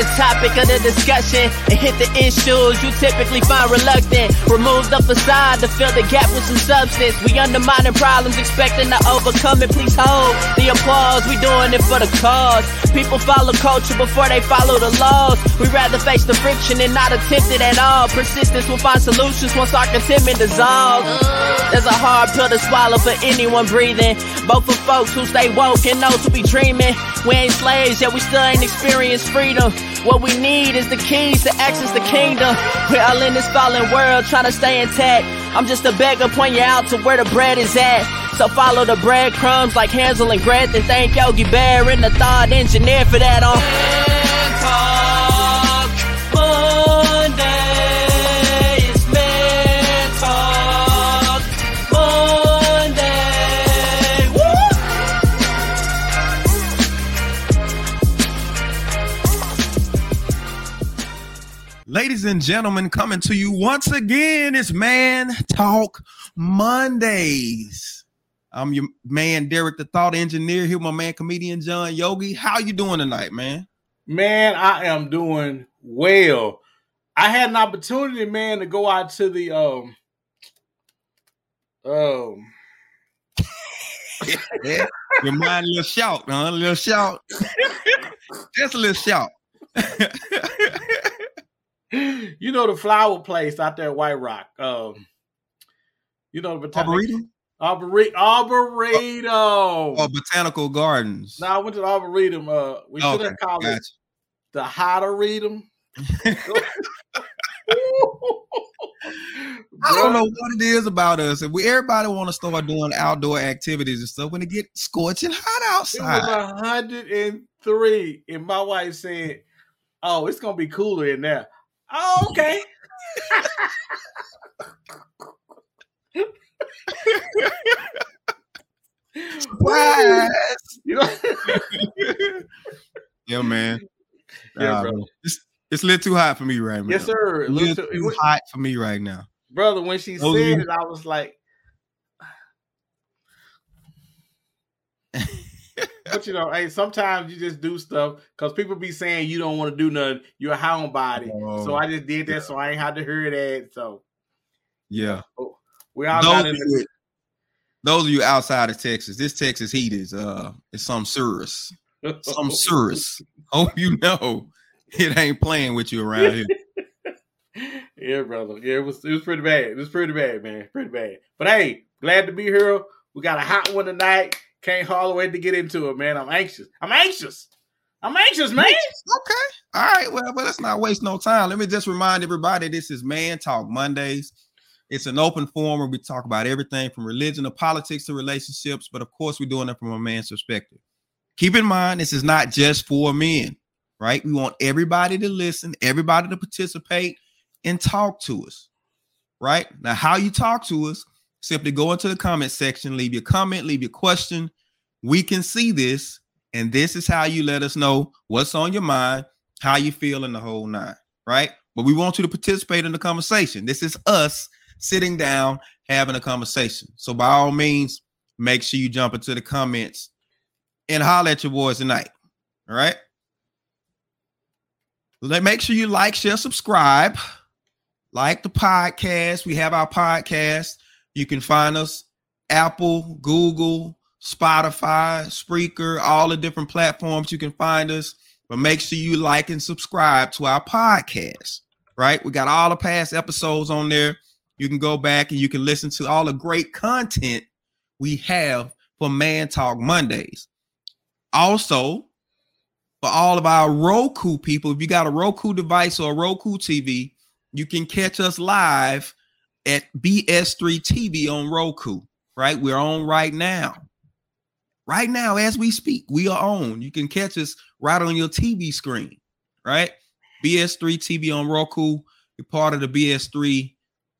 the topic of the discussion and hit the issues you typically find reluctant. Remove the facade to fill the gap with some substance. We undermining problems, expecting to overcome it. Please hold the applause. We doing it for the cause. People follow culture before they follow the laws. We rather face the friction and not attempt it at all. Persistence will find solutions once our contentment dissolves. There's a hard pill to swallow for anyone breathing. Both for folks who stay woke and those who be dreaming. We ain't slaves, yet we still ain't experienced freedom. What we need is the keys to access the kingdom. We're all in this fallen world trying to stay intact. I'm just a beggar, point you out to where the bread is at. So follow the breadcrumbs like Hansel and Gretel. Thank Yogi Bear and the thought engineer for that on. Ladies and gentlemen, coming to you once again, it's Man Talk Mondays. I'm your man, Derek the Thought Engineer, here my man, comedian John Yogi. How you doing tonight, man? Man, I am doing well. I had an opportunity, man, to go out to the um um yeah. Your mind a little shout, huh? A little shout. Just a little shout. you know the flower place out there at White Rock. Um, you know the botanical Arboretum? Arboretum. Arboretum. Oh, oh, botanical gardens. No, I went to the Arboretum. Uh, we should have called gotcha. it the Hotaretum. I don't know what it is about us. If we everybody want to start doing outdoor activities and stuff when it get scorching hot outside. It was hundred and three, and my wife said, "Oh, it's gonna be cooler in there." Oh, okay. Surprise. Yeah, man. Yeah, Nah, bro. man. It's, it's a little too hot for me right now. yes, sir. A little Look, too hot for me right now. brother. When she oh, Those said of it, I was like, but you know, hey, sometimes you just do stuff because people be saying you don't want to do nothing. You're a homebody, so Oh, I just did that, so I ain't had to hear that. So Yeah. we all Those got of, in you, those of you outside of Texas, this Texas heat is uh it's some serious. the Some serious. Hope you know it ain't playing with you around here. yeah, brother. Yeah, it was it was pretty bad. It was pretty bad, man. Pretty bad. But hey, glad to be here. We got a hot one tonight. Can't hardly wait to get into it, man. I'm anxious. I'm anxious. I'm anxious, man. Okay. All right. Well, but let's not waste no time. Let me just remind everybody this is Man Talk Mondays. It's an open forum where we talk about everything from religion to politics to relationships. But of course, we're doing it from a man's perspective. Keep in mind, this is not just for men, right? We want everybody to listen, everybody to participate and talk to us, right? Now, how you talk to us, simply go into the comment section, leave your comment, leave your question. We can see this and this is how you let us know what's on your mind, how you feel in the whole nine, right? But we want you to participate in the conversation. This is us sitting down having a conversation. So by all means, make sure you jump into the comments and holler at your boys tonight. All right. Let make sure you like, share, subscribe, like the podcast. We have our podcast. You can find us Apple, Google, Spotify, Spreaker, all the different platforms you can find us. But make sure you like and subscribe to our podcast, right? We got all the past episodes on there. You can go back and you can listen to all the great content we have for Man Talk Mondays. Also, for all of our Roku people, if you got a Roku device or a Roku TV, you can catch us live at BS3 TV on Roku, right? We're on right now. Right now, as we speak, we are on. You can catch us right on your TV screen, right? BS3 TV on Roku. You're part of the BS3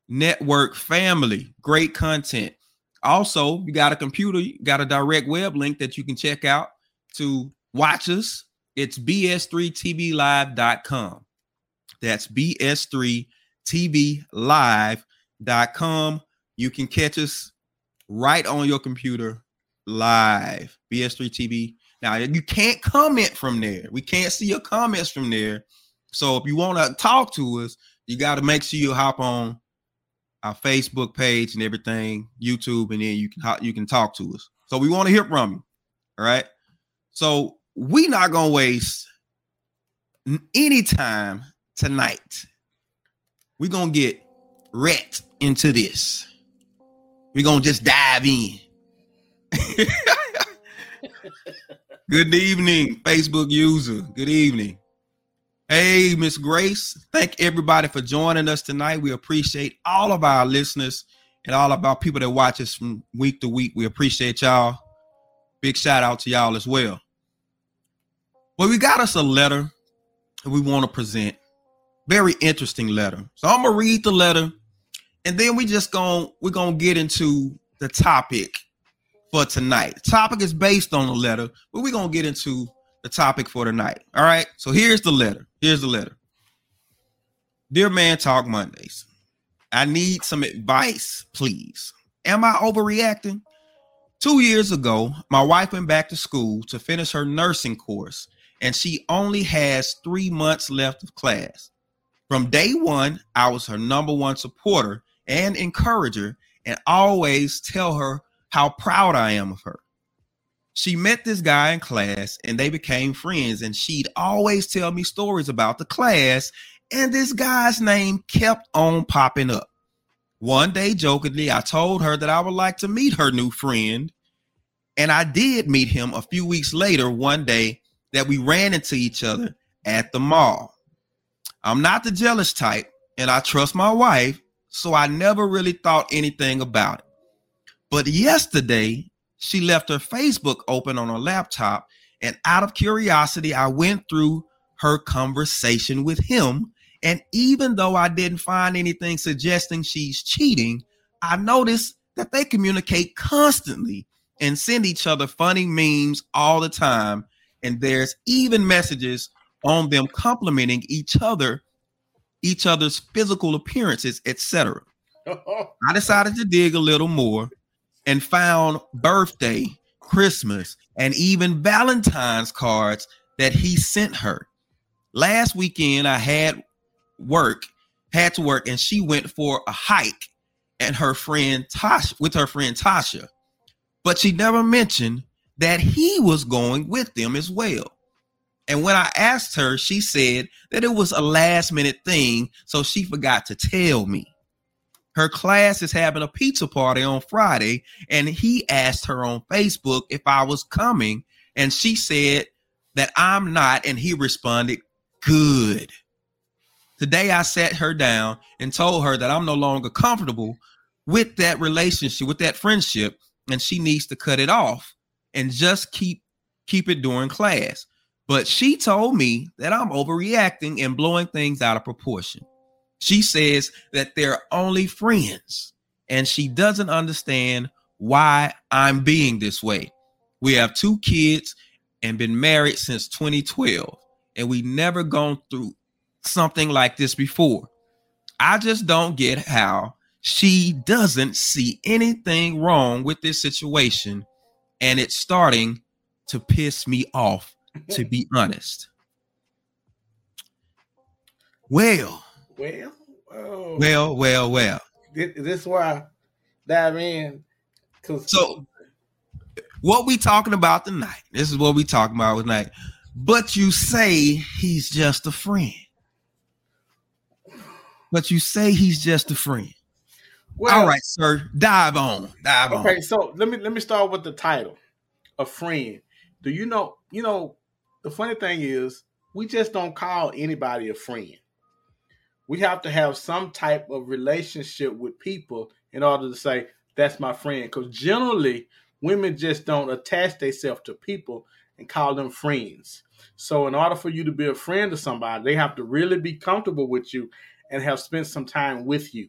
network family. Great content. Also, you got a computer, you got a direct web link that you can check out to watch us. It's bs3tvlive.com. That's bs3tvlive.com. You can catch us right on your computer live. BS3TV Now you can't comment from there. We can't see your comments from there. So if you want to talk to us, you got to make sure you hop on our Facebook page and everything, YouTube, and then you can you can talk to us. So we want to hear from you. All right. So we not gonna waste any time tonight. We're gonna get wrecked into this. We're gonna just dive in. Good evening, Facebook user. Good evening. Hey, Miss Grace. Thank everybody for joining us tonight. We appreciate all of our listeners and all of our people that watch us from week to week. We appreciate y'all. Big shout out to y'all as well. Well, we got us a letter that we want to present. Very interesting letter. So I'm gonna read the letter, and then we just going we're gonna get into the topic for tonight. The topic is based on the letter, but we're gonna get into the topic for tonight. All right. So here's the letter. Here's the letter. Dear Man Talk Mondays, I need some advice, please. Am I overreacting? Two years ago, my wife went back to school to finish her nursing course and she only has three months left of class. From day one, I was her number one supporter and encourage her and always tell her how proud I am of her. She met this guy in class and they became friends, and she'd always tell me stories about the class, and this guy's name kept on popping up. One day, jokingly, I told her that I would like to meet her new friend, and I did meet him a few weeks later one day that we ran into each other at the mall. I'm not the jealous type, and I trust my wife, so I never really thought anything about it. But yesterday, she left her Facebook open on her laptop, and out of curiosity, I went through her conversation with him. And even though I didn't find anything suggesting she's cheating, I noticed that they communicate constantly and send each other funny memes all the time and there's even messages on them complimenting each other, each other's physical appearances, etc. I decided to dig a little more and found birthday, Christmas, and even Valentine's cards that he sent her. Last weekend, I had work, had to work, and she went for a hike and her friend Tasha with her friend Tasha. But she never mentioned that he was going with them as well. And when I asked her, she said that it was a last minute thing, so she forgot to tell me. Her class is having a pizza party on Friday, and he asked her on Facebook if I was coming, and she said that I'm not, and he responded, Good. Today I sat her down and told her that I'm no longer comfortable with that relationship, with that friendship, and she needs to cut it off and just keep keep it during class. But she told me that I'm overreacting and blowing things out of proportion. She says that they're only friends and she doesn't understand why I'm being this way. We have two kids and been married since 2012 and we never gone through something like this before. I just don't get how she doesn't see anything wrong with this situation and it's starting to piss me off, to be honest. Well, well, oh. well, well, well. This, is where I dive in. Cause so, what we talking about tonight? This is what we talking about tonight. But you say he's just a friend. But you say he's just a friend. Well, all right, sir. Dive on. Dive okay, on. Okay, so let me let me start with the title. A friend. Do you know, you know, the funny thing is we just don't call anybody a friend. We have to have some type of relationship with people in order to say that's my friend. Because generally, women just don't attach themselves to people and call them friends. So, in order for you to be a friend to somebody, they have to really be comfortable with you and have spent some time with you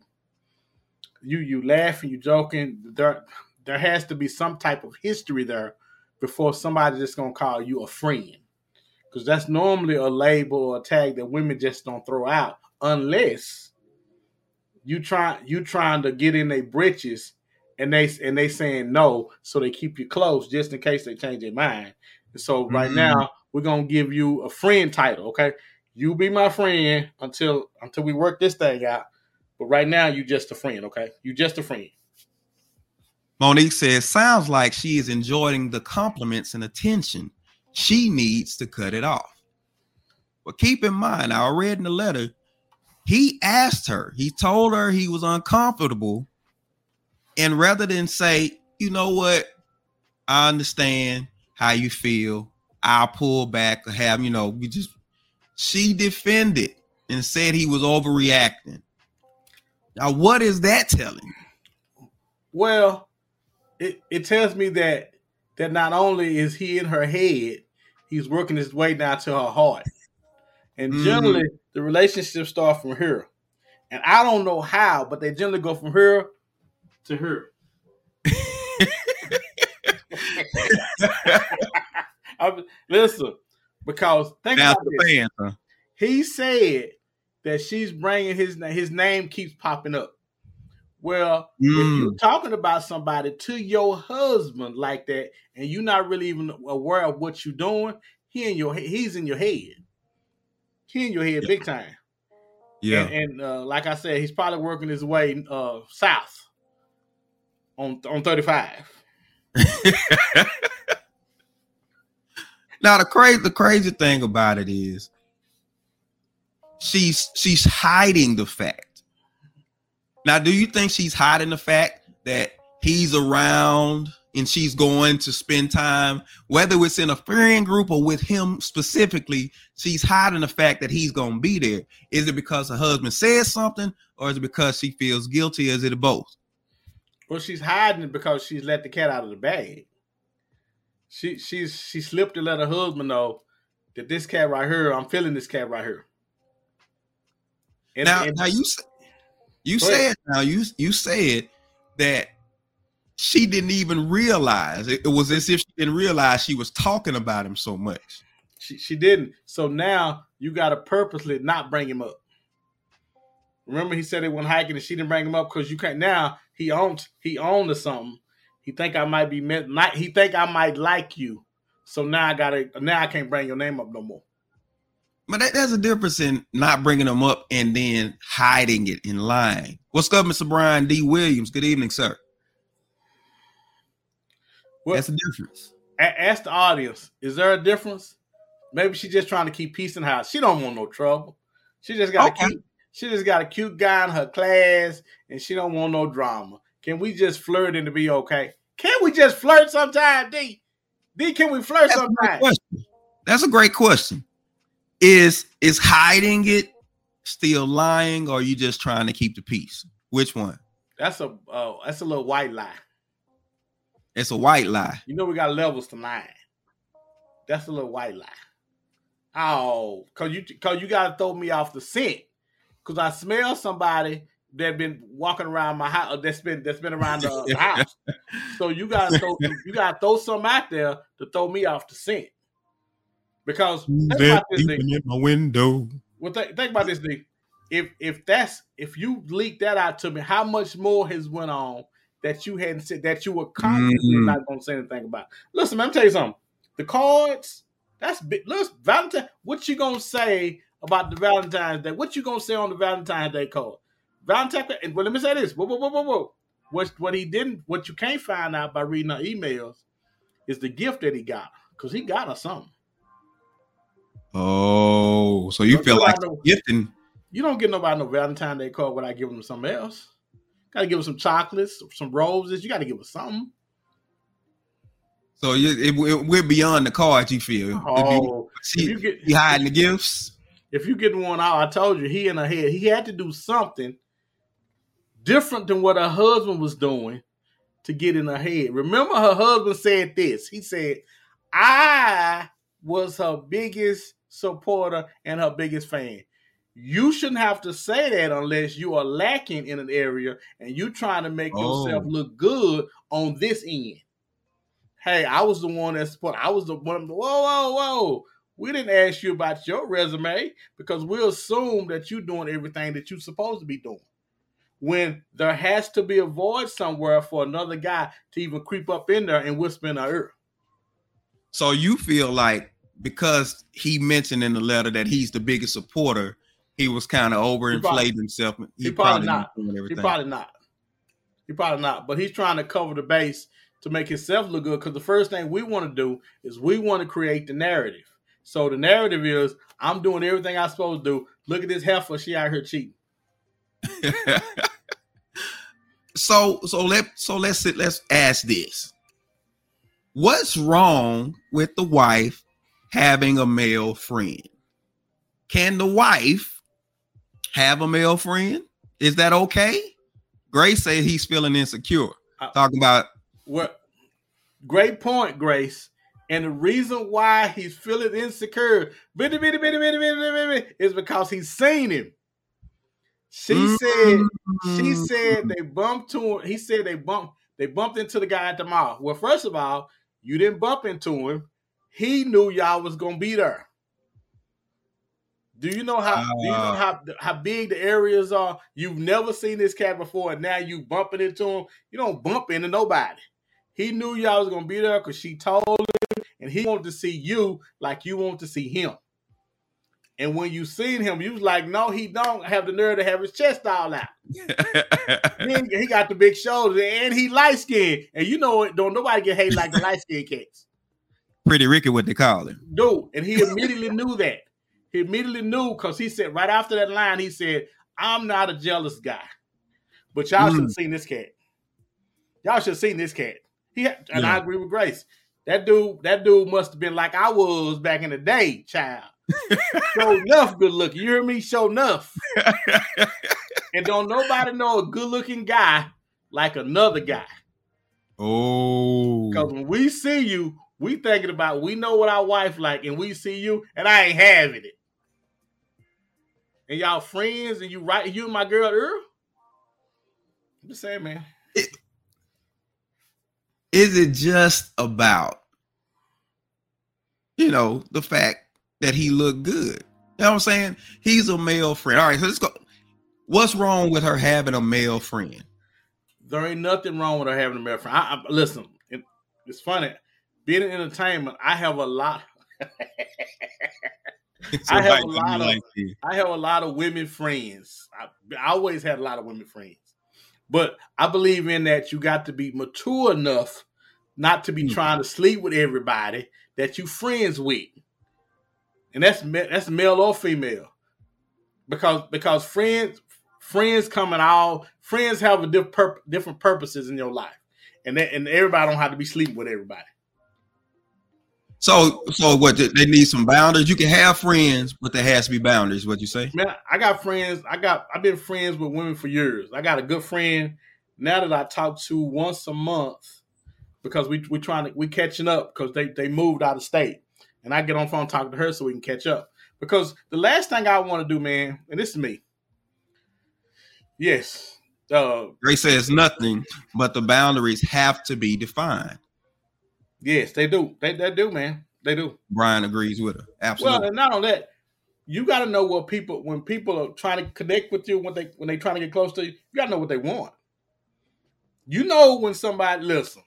you you laughing, you joking. There there has to be some type of history there before somebody just gonna call you a friend. Because that's normally a label or a tag that women just don't throw out unless you try you trying to get in their britches and they and they saying no, so they keep you close just in case they change their mind. So right Mhm. now we're gonna give you a friend title. Okay, you be my friend until until we work this thing out. But right now you just a friend. Okay, you just a friend. Monique says, sounds like she is enjoying the compliments and attention. She needs to cut it off. But keep in mind, I read in the letter, he asked her, he told her he was uncomfortable. And rather than say, you know what, I understand how you feel, I'll pull back or have, you know, we just, she defended and said he was overreacting. Now, what is that telling? Well, it, it tells me that that not only is he in her head, he's working his way down to her heart. And Mm. generally, the relationships start from here. And I don't know how, but they generally go from here to here. I, listen, because think Down about this. fans, huh? He said that she's bringing his name. His name keeps popping up. Well, if Mm. you're talking about somebody to your husband like that, and you're not really even aware of what you're doing, he in your he's in your head. He in your head big time. Yeah. And, and uh, like I said, he's probably working his way uh, south on on 35. now the crazy the crazy thing about it is she's she's hiding the fact. Now, do you think she's hiding the fact that he's around and she's going to spend time, whether it's in a friend group or with him specifically, she's hiding the fact that he's gonna be there. Is it because her husband says something, or is it because she feels guilty? Is it both? Well, she's hiding it because she's let the cat out of the bag. She she's she slipped to let her husband know that this cat right here, I'm feeling this cat right here. And, now, and- now you you Go ahead. said now you you said that she didn't even realize it, it was as if she didn't realize she was talking about him so much. she, she didn't. So now you got to purposely not bring him up. Remember, he said they went hiking and she didn't bring him up because you can't. Now he owns he owned to something. He think I might be met. Not, he think I might like you. So now I gotta. Now I can't bring your name up no more. But that, there's a difference in not bringing them up and then hiding it in lying. What's up, Mr. Brian D. Williams? Good evening, sir. Well, That's the difference. a- ask the audience: Is there a difference? Maybe she's just trying to keep peace in the house. She don't want no trouble. She just got Okay. a cute. She just got a cute guy in her class, and she don't want no drama. Can we just flirt and to be okay? Can we just flirt sometime, D? D, can we flirt That's sometime? question. That's a great question. Is is hiding it still lying, or are you just trying to keep the peace? Which one? That's a uh, that's a little white lie. It's a white lie. You know we got levels to lying. That's a little white lie. Oh, cause you cause you gotta throw me off the scent. Cause I smell somebody that been walking around my house that's been that's been around the, the house. So you gotta throw you gotta throw something out there to throw me off the scent. Because think about this, Nick. in my window. Well, th- think about this, Nick. If if that's if you leak that out to me, how much more has went on that you hadn't said that you were consciously Mm. not gonna say anything about? Listen, man, I'm tell you something. The cards, that's big. Listen, Valentine, what you gonna say about the Valentine's Day? What you gonna say on the Valentine's Day card? Valentine, and well, let me say this. Whoa, whoa, whoa, whoa, whoa. What what he didn't, what you can't find out by reading her emails, is the gift that he got because he got her something. Oh, so you Don't feel like no- gifting? You don't get nobody no Valentine Day card without giving them something else. Got to give them some chocolates, some roses. You got to give them something. So you, it, it- we're beyond the cards. You feel? Oh, if you get you hiding the gifts. if you get one out, I told you he in her head. He had to do something different than what her husband was doing to get in her head. Remember, her husband said this. He said, "I was her biggest supporter and her biggest fan." You shouldn't have to say that unless you are lacking in an area and you're trying to make yourself Oh. look good on this end. Hey, I was the one that support. I was the one. Whoa, whoa, whoa! We didn't ask you about your resume because we assume that you're doing everything that you're supposed to be doing. When there has to be a void somewhere for another guy to even creep up in there and whisper in her ear. So you feel like because he mentioned in the letter that he's the biggest supporter, he was kind of overinflating himself. He, he probably, probably not. He probably not. He probably not. But he's trying to cover the base to make himself look good. Because the first thing we want to do is we want to create the narrative. So the narrative is I'm doing everything I'm supposed to do. Look at this heifer, she out here cheating. so so let so let's let's ask this. What's wrong with the wife having a male friend? Can the wife have a male friend? Is that okay? Grace said he's feeling insecure. Uh, Talking about what great point, Grace. And the reason why he's feeling insecure bitty, bitty, bitty, bitty, bitty, is because he's seen him. She mm-hmm. said, she said they bumped to him. He said they bumped, they bumped into the guy at the mall. Well, first of all, you didn't bump into him. He knew y'all was gonna be there. Do you know how? Uh, do you know uh. how how big the areas are? You've never seen this cat before, and now you bumping into him. You don't bump into nobody. He knew y'all was gonna be there because she told him, and he wanted to see you like you want to see him. And when you seen him, you was like, no, he don't have the nerve to have his chest all out. he got the big shoulders and he light skinned. And you know it, don't nobody get hate like the light skinned cats. Pretty Ricky, what they call him. Dude, and he immediately knew that. He immediately knew because he said right after that line, he said, I'm not a jealous guy. But y'all mm. should have seen this cat. Y'all should have seen this cat. He had, and yeah. I agree with Grace. That dude, that dude must have been like I was back in the day, child. Show enough good looking. You hear me? Show enough. and don't nobody know a good looking guy like another guy. Oh. Because when we see you, we thinking about we know what our wife like, and we see you, and I ain't having it. And y'all friends, and you right, you and my girl Earl. I'm just saying, man. It, is it just about you know the fact that he looked good? You know what I'm saying? He's a male friend. All right, so let's go. What's wrong with her having a male friend? There ain't nothing wrong with her having a male friend. I, I, listen, it, it's funny being in entertainment, I have a lot. I have a lot of like I have a lot of women friends. I, I, always had a lot of women friends, but I believe in that you got to be mature enough not to be mm-hmm. trying to sleep with everybody that you friends with, and that's that's male or female, because because friends friends come in all friends have a diff, different purposes in your life, and that, and everybody don't have to be sleeping with everybody. So, so what? They need some boundaries. You can have friends, but there has to be boundaries. What you say? Man, I got friends. I got. I've been friends with women for years. I got a good friend now that I talk to once a month because we we trying to we catching up because they they moved out of state, and I get on phone talk to her so we can catch up. Because the last thing I want to do, man, and this is me. Yes, uh, Ray says nothing, but the boundaries have to be defined. Yes, they do. They, they do, man. They do. Brian agrees with her. Absolutely. Well, and not on that, you got to know what people when people are trying to connect with you when they when they trying to get close to you. You got to know what they want. You know when somebody listen.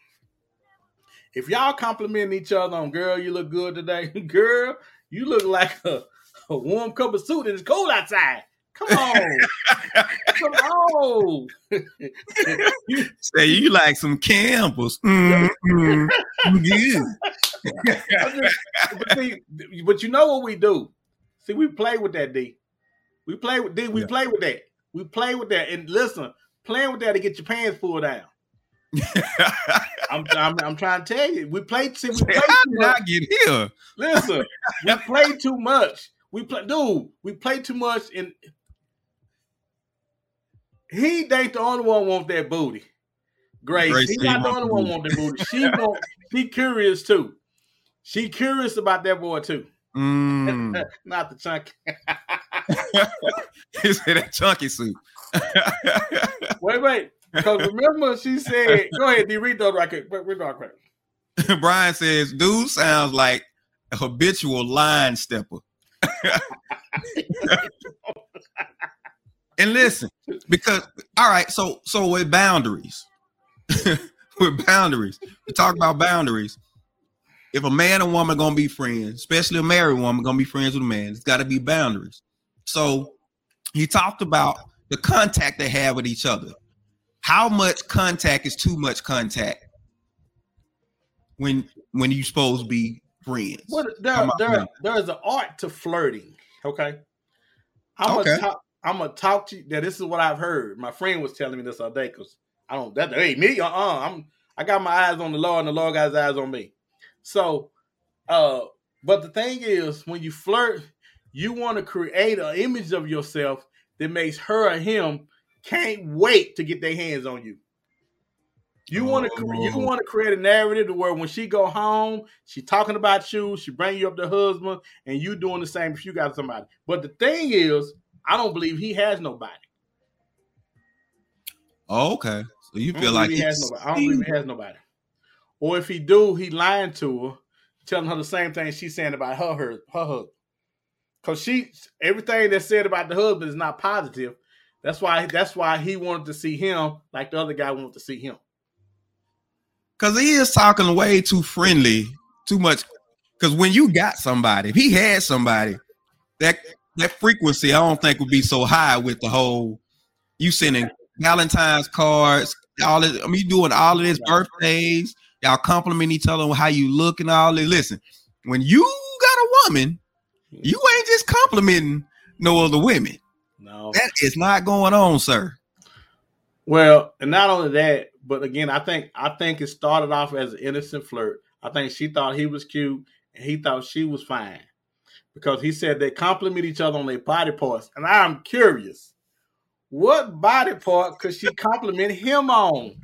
If y'all compliment each other on "girl, you look good today," "girl, you look like a, a warm cup of soup and it's cold outside." Come on. Come on. Say you like some Campbell's. Mm-hmm. but, see, but you know what we do? See, we play with that D. We play with D. We yeah. play with that. We play with that. And listen, playing with that to get your pants pulled down. I'm, I'm, I'm trying to tell you, we play. See, we play too much. get here? Listen, we play too much. We play, dude. We play too much, and he ain't the only one want that booty. Grace, Grace he not the only one want that booty. She want, she curious too. She curious about that boy too. Mm. not the chunky. he said that chunky suit. wait, wait. Because remember, she said, "Go ahead, D. Read those right quick. Read those quick." Brian says, "Dude sounds like a habitual line stepper." And listen, because all right, so so with boundaries, with boundaries, we talk about boundaries. if a man and woman gonna be friends, especially a married woman gonna be friends with a man, it's got to be boundaries. So he talked about the contact they have with each other. How much contact is too much contact when when you supposed to be friends? Well, there, there, there is an art to flirting. Okay. I'm Okay. gonna talk. I'm gonna talk to you. Now, this is what I've heard. My friend was telling me this other day because I don't. That hey me. Uh uh I'm. I got my eyes on the Lord, and the Lord got his eyes on me. So, uh, but the thing is, when you flirt, you want to create an image of yourself that makes her or him can't wait to get their hands on you. You want to you Oh. want to create a narrative to where when she go home, she talking about you, she bring you up to husband, and you doing the same if you got somebody. But the thing is, I don't believe he has nobody. Oh, okay. So you feel like he has nobody. I don't believe he has nobody. Or if he do, he lying to her, telling her the same thing she's saying about her her, her husband. Cause she everything that's said about the husband is not positive. That's why that's why he wanted to see him like the other guy wanted to see him. because he is talking way too friendly, too much. Because when you got somebody, if he had somebody, that that frequency I don't think would be so high with the whole you sending Valentine's cards, all this. I mean, you doing all of this birthdays, y'all compliment each other on how you look and all this. Listen, when you got a woman, you ain't just complimenting no other women. No. That is not going on, sir. Well, and not only that, but again, I think I think it started off as an innocent flirt. I think she thought he was cute and he thought she was fine. Because he said they compliment each other on their body parts. And I'm curious, what body part could she compliment him on?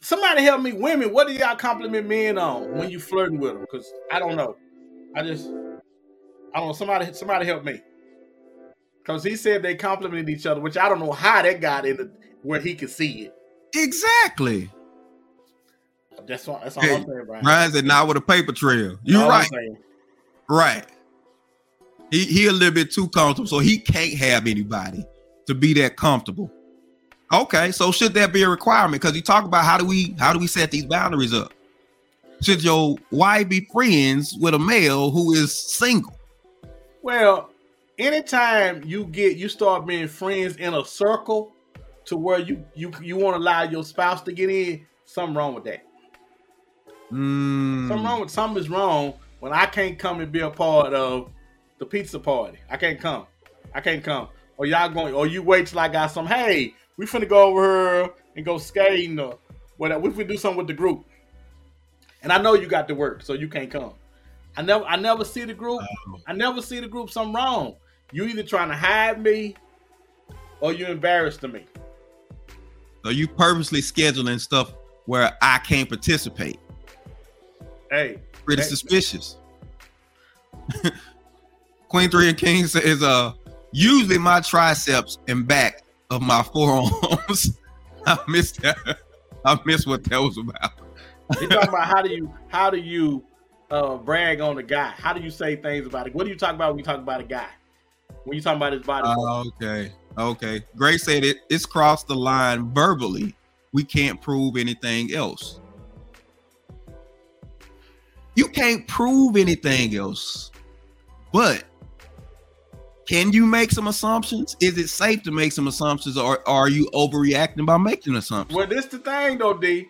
Somebody help me, women. What do y'all compliment men on when you flirting with them? Because I don't know. I just I don't know. Somebody somebody help me. Because he said they complimented each other, which I don't know how that got into where he could see it. Exactly. That's all. That's all Hey, I'm saying, Brian. Ryan said, not with a paper trail. You're right. Right. He he a little bit too comfortable, so he can't have anybody to be that comfortable. Okay, so should that be a requirement? Because you talk about how do we how do we set these boundaries up? Should your wife be friends with a male who is single? Well, anytime you get you start being friends in a circle to where you you you want to allow your spouse to get in, something wrong with that. Mm, Something wrong with something is wrong when I can't come and be a part of the pizza party. I can't come. I can't come. Or y'all going or you wait till I got some, hey, we finna go over here and go skating or whatever. We finna do something with the group. And I know you got to work, so you can't come. I never I never see the group. Oh. I never see the group something wrong. You either trying to hide me or you embarrassed to me. So you purposely scheduling stuff where I can't participate. Hey, Pretty Hey. suspicious. Queen Three and King says, uh, usually my triceps and back of my forearms. I missed that. I missed what that was about. He talking about how do you how do you uh brag on a guy? How do you say things about it? What do you talk about when you talk about a guy? When you talk about his body? Oh, okay. Okay. Grace said it it's crossed the line verbally. We can't prove anything else. You can't prove anything else. But can you make some assumptions? Is it safe to make some assumptions or are you overreacting by making assumptions? Well, this the thing though, D.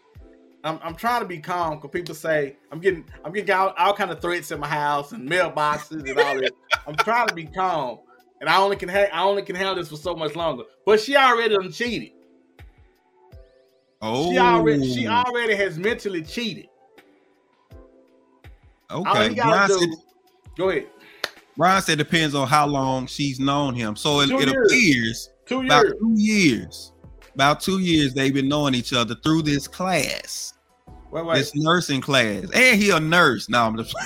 I'm, I'm trying to be calm because people say I'm getting I'm getting all, all kind of threats in my house and mailboxes and all this. I'm trying to be calm, and I only can ha- I only can handle this for so much longer. But she already done cheated. Oh, She already she oh. already has mentally cheated. Okay. you gotta said, do. Go ahead. Brian said depends on how long she's known him. So it, it appears Two about years. two years. About two years they've been knowing each other through this class, Wait, wait. this nursing class, and he a nurse. Now I'm just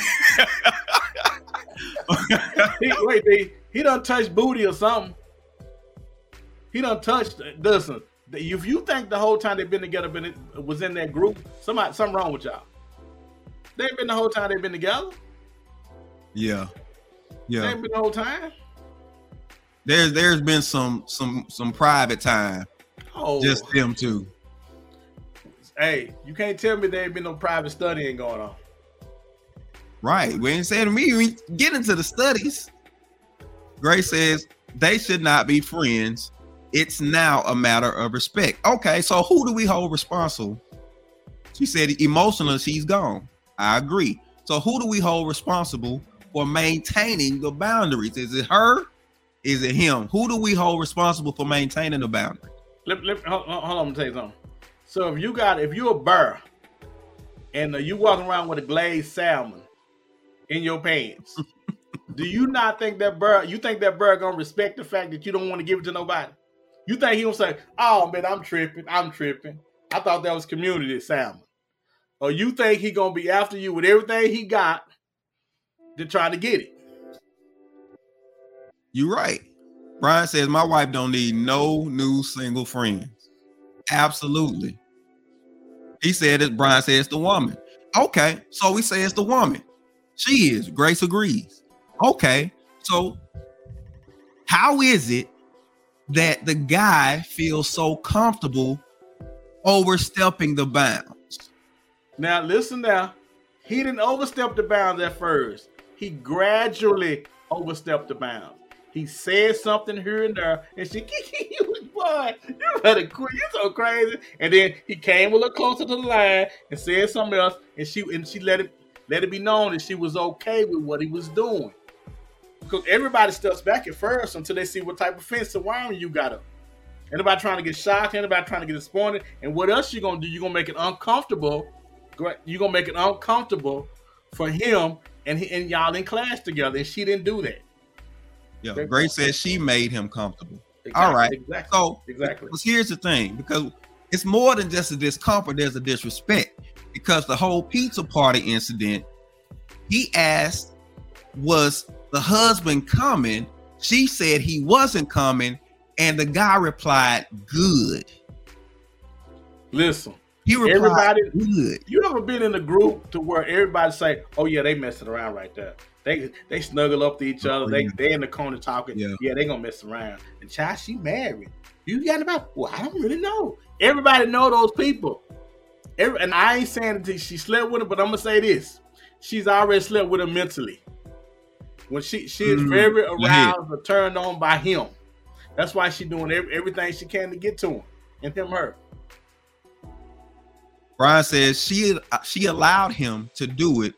He, wait, D. He done touched booty or something. He done touched. Listen, if you think the whole time they've been together, been was in that group, somebody something wrong with y'all. They ain't been the whole time they've been together. yeah, yeah. ain't been the whole time. There's there's been some some some private time, Oh, just them two. hey, you can't tell me there ain't been no private studying going on. Right. We ain't saying to me, we get into the studies. Grace says they should not be friends. It's now a matter of respect. Okay, so who do we hold responsible? She said emotionally, she's gone. I agree. So who do we hold responsible for maintaining the boundaries? Is it her? Is it him? Who do we hold responsible for maintaining the boundary? Let, let, hold, hold on, tell you something. So if you got, if you're a bear, and uh, you walking around with a glazed salmon in your pants, do you not think that bird? You think that bird gonna respect the fact that you don't want to give it to nobody? You think he gonna say, "Oh man, I'm tripping, I'm tripping. I thought that was community salmon," or you think he gonna be after you with everything he got to try to get it? You're right. Brian says my wife don't need no new single friends. Absolutely. He said it. Brian says the woman. Okay, so we say it's the woman. She is. Grace agrees. Okay, so how is it that the guy feels so comfortable overstepping the bounds? Now listen now. He didn't overstep the bounds at first. He gradually overstepped the bounds. He said something here and there, and she, you boy, you better quit. You're so crazy. And then he came a little closer to the line and said something else, and she and she let it let it be known that she was okay with what he was doing. Because everybody steps back at first until they see what type of fence surrounding you got up. Anybody trying to get shocked, anybody trying to get disappointed, and what else you gonna do? You gonna make it uncomfortable. You gonna make it uncomfortable for him and he, and y'all in class together, and she didn't do that. Yeah, Grace says she made him comfortable. Exactly, All right. Exactly. So exactly. Because here's the thing, because it's more than just a discomfort, there's a disrespect. Because the whole pizza party incident, he asked, was the husband coming? She said he wasn't coming, and the guy replied, Good. Listen. He replied, everybody good. You ever been in a group to where everybody say, Oh yeah, they messing around right there. They they snuggle up to each other. Oh, they yeah. they in the corner talking. Yeah. yeah, they gonna mess around. And child, she married. You got about? Well, I don't really know. Everybody know those people. Every, and I ain't saying that she slept with him, but I'm gonna say this: she's already slept with him mentally. When she she is mm, very aroused or turned on by him. That's why she's doing every, everything she can to get to him and him her. Brian says she she allowed him to do it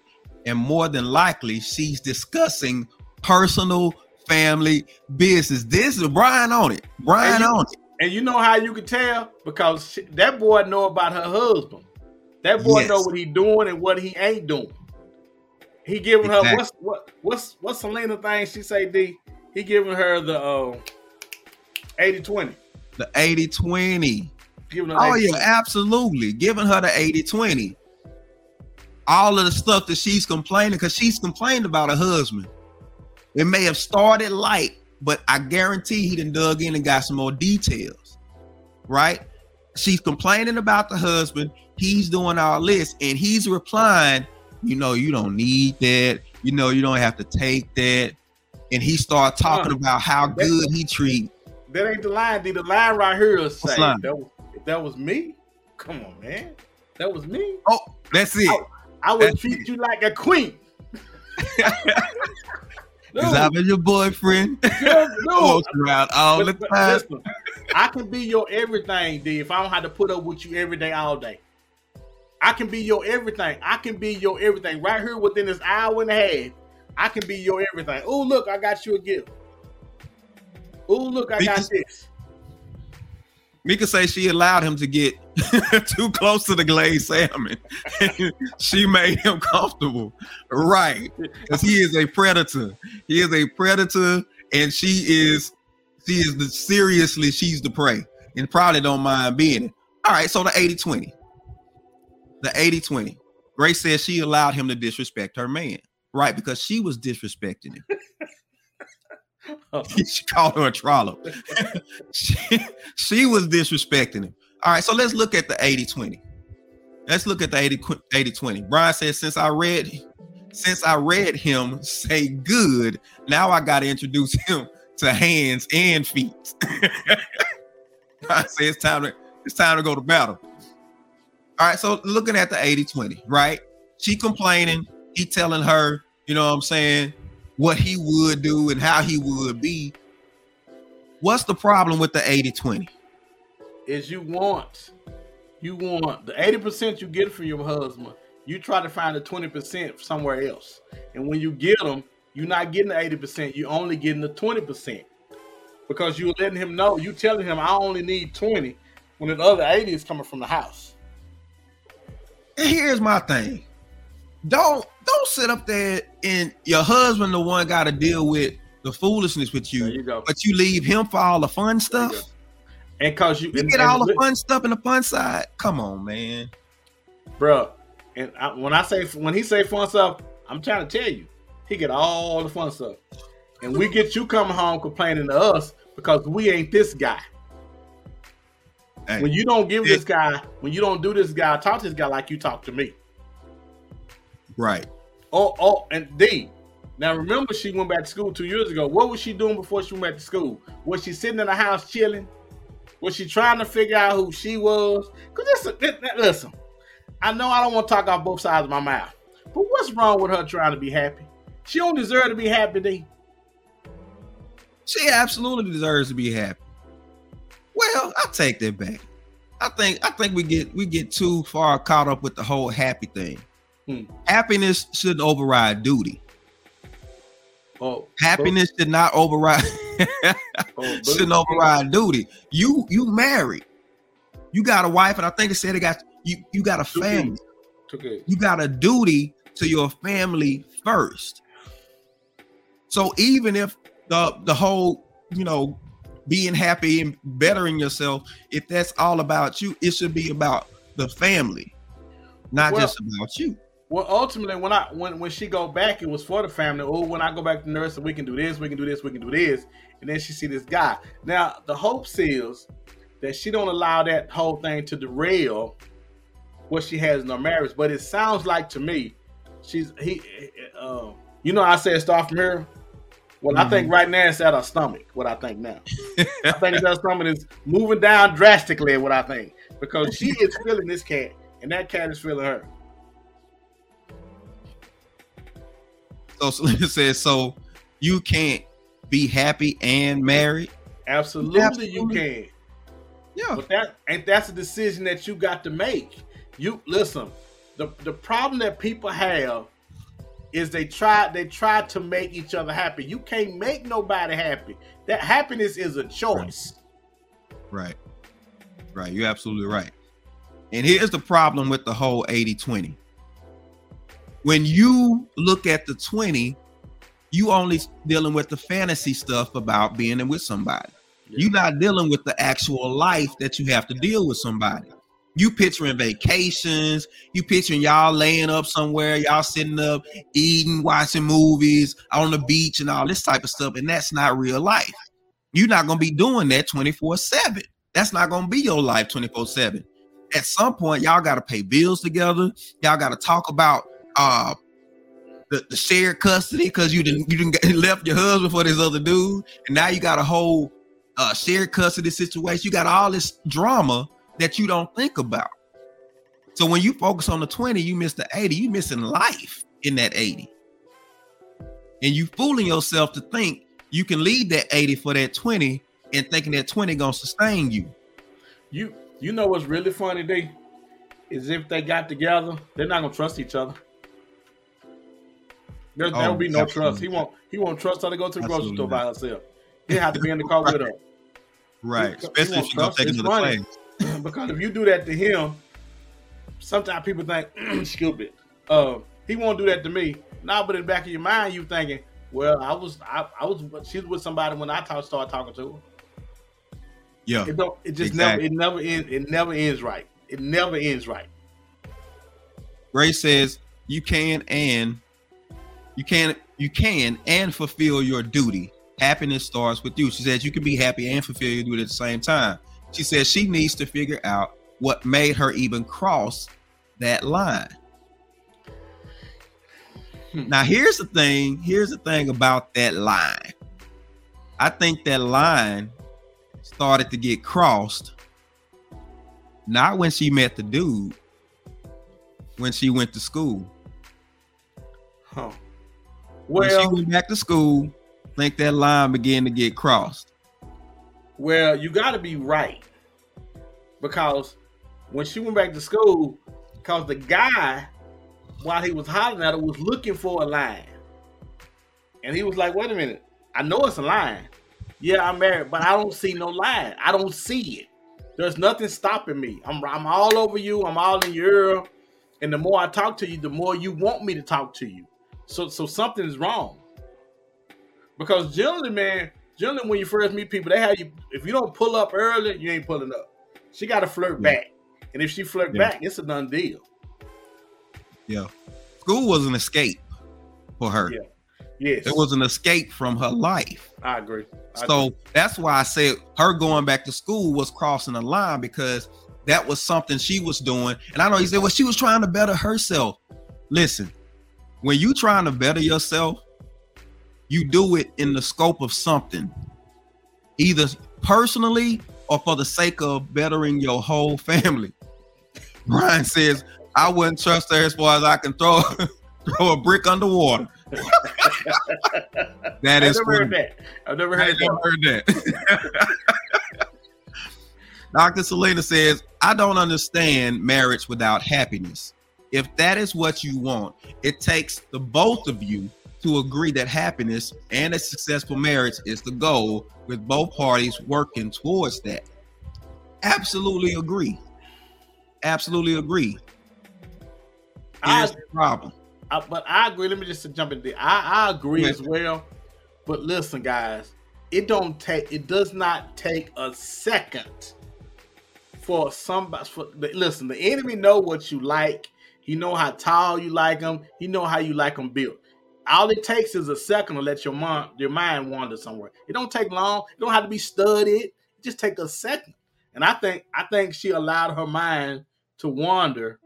and more than likely she's discussing personal family business. This is Brian on it. Brian you, on it. And you know how you can tell because she, that boy know about her husband. That boy yes. know what he doing and what he ain't doing. He giving exactly. her what's what what's what's Selena thing she say D? He giving her the uh 80-20. The 80-20. oh yeah, absolutely. Giving her the 80-20 all of the stuff that she's complaining because she's complained about her husband. It may have started light, but I guarantee he done dug in and got some more details. Right? She's complaining about the husband. He's doing all this, and he's replying, you know, you don't need that. You know, you don't have to take that. And he started talking about how good he treat. That ain't the line. The line right here is saying that was, that was me, come on, man. That was me. Oh, that's it. I, I would treat you like a queen. Because I'm your boyfriend. no, no. around all but, the time. Listen, I can be your everything, D, if I don't have to put up with you every day, all day. I can be your everything. I can be your everything right here within this hour and a half. I can be your everything. Oh, look, I got you a gift. Oh, look, I got this. Mika say she allowed him to get too close to the glazed salmon. she made him comfortable. Right. Because he is a predator. He is a predator, and she is she is the seriously, she's the prey. And probably don't mind being it. All right, so the 80-20. The 80-20. Grace says she allowed him to disrespect her man. Right, because she was disrespecting him. Oh. she called her a trollop. she, she was disrespecting him. All right, so let's look at the 80 20. Let's look at the 80 80 20. Brian says, since I read since I read him say good, now I got to introduce him to hands and feet. I say it's time to it's time to go to battle. All right, so looking at the 80 20, right? She complaining, he telling her, you know what I'm saying, what he would do and how he would be. What's the problem with the 80-20? Is you want you want the 80% you get from your husband, you try to find the 20% somewhere else. And when you get them, you're not getting the 80%, you're only getting the 20%. Because you're letting him know, you telling him I only need 20 when the other 80 is coming from the house. And here's my thing. Don't don't sit up there and your husband the one got to deal with the foolishness with you, you but you leave him for all the fun stuff. And cause you, you and, get and all the fun stuff in the fun side. Come on, man. bro. And I, when I say when he say fun stuff, I'm trying to tell you, he get all the fun stuff, and we get you coming home complaining to us because we ain't this guy. Hey, When you don't give this guy, when you don't do this guy, talk to this guy like you talk to me. Right. Oh, oh, and D. Now remember, she went back to school two years ago. What was she doing before she went back to school? Was she sitting in the house chilling? Was she trying to figure out who she was? Cause listen, listen. I know I don't want to talk off both sides of my mouth, but what's wrong with her trying to be happy? She don't deserve to be happy, D. She absolutely deserves to be happy. Well, I take that back. I think I think we get we get too far caught up with the whole happy thing. Hmm. Happiness shouldn't override duty. Oh, Happiness should not override oh, shouldn't override duty. You you married. You got a wife, and I think it said it got you you got a family. It. You got a duty to your family first. So even if the the whole, you know, being happy and bettering yourself, if that's all about you, it should be about the family, not Well- just about you. Well, ultimately, when I when when she go back, it was for the family. Oh, when I go back to nursing, we can do this, we can do this, we can do this, and then she see this guy. Now, the hopes is that she don't allow that whole thing to derail what she has in her marriage. But it sounds like to me, she's he. Uh, you know, I said start from here. Well, I think right now it's at her stomach. What I think now, I think it's her stomach is moving down drastically. What I think because she is feeling this cat, and that cat is feeling her. So Selena says, so you can't be happy and married. Absolutely, you can. Yeah, But that and that's a decision that you got to make. You listen. The the problem that people have is they try they try to make each other happy. You can't make nobody happy. That happiness is a choice. right, right. You're absolutely right. And here's the problem with the whole 80-20. When you look at the 20, you only dealing with the fantasy stuff about being with somebody. You're not dealing with the actual life that you have to deal with somebody. You picturing vacations, you picturing y'all laying up somewhere, y'all sitting up, eating, watching movies on the beach and all this type of stuff, and that's not real life. You're not gonna be doing that 24-7. That's not gonna be your life 24-7. At some point, y'all gotta pay bills together, y'all gotta talk about uh the, the shared custody because you didn't you didn't left your husband for this other dude, and now you got a whole uh, shared custody situation. You got all this drama that you don't think about. So when you focus on the 20, you miss the 80. You missing life in that 80. And you fooling yourself to think you can leave that 80 for that 20 and thinking that 20 gonna sustain you. You you know what's really funny, D? Is if they got together, they're not gonna trust each other. There, there Oh, will be no absolutely. trust. He won't he won't trust her to go to the grocery Absolutely store by herself. He have to be in the car with her. Right. You- Especially you if gonna won't take trust, another it's class. because if you do that to him, sometimes people think stupid. Uh, he won't do that to me. Now, but in the back of your mind, you thinking, well, I was, I, I was, she's with somebody when I talk, started talking to her. Yeah. It don't, it just Exactly. never, it never ends, it never ends right. It never ends right. Ray says you can and you can you can and fulfill your duty. Happiness starts with you. She says you can be happy and fulfill your duty at the same time. She says she needs to figure out what made her even cross that line. Hmm. Now here's the thing, here's the thing about that line. I think that line started to get crossed not when she met the dude, when she went to school. Huh. When she went back to school, I think that line began to get crossed. well, you got to be right because when she went back to school, because the guy, while he was hollering at her, was looking for a line, and he was like, "Wait a minute, I know it's a line. Yeah, I'm married, but I don't see no line. I don't see it. There's nothing stopping me. I'm I'm all over you. I'm all in your ear, and the more I talk to you, the more you want me to talk to you. So so something is wrong. Because generally, man, generally when you first meet people, they have you. If you don't pull up early, you ain't pulling up. She got to flirt Yeah. back, and if she flirt Yeah. back, it's a done deal. Yeah. School was an escape for her. Yeah. Yes, It was an escape from her life. I agree. I So agree. that's why I said her going back to school was crossing the line because that was something she was doing. And I know you said, well, she was trying to better herself. Listen, when you trying to better yourself, you do it in the scope of something, either personally or for the sake of bettering your whole family. Brian says, I wouldn't trust her as far as I can throw throw a brick underwater. that is I've never heard that. I've never heard that. never heard that. Dr. Selena says, I don't understand marriage without happiness. If that is what you want, it takes the both of you to agree that happiness and a successful marriage is the goal, with both parties working towards that. Absolutely agree. Absolutely agree. I, Here's the problem. I, but I agree. Let me just jump in there. I, I agree Yeah. as well. But listen, guys, it don't take. It does not take a second for somebody. For listen, the enemy know what you like. He know how tall you like them. He know how you like them built. All it takes is a second to let your mind your mind wander somewhere. It don't take long. It don't have to be studied. It just take a second. And I think I think she allowed her mind to wander,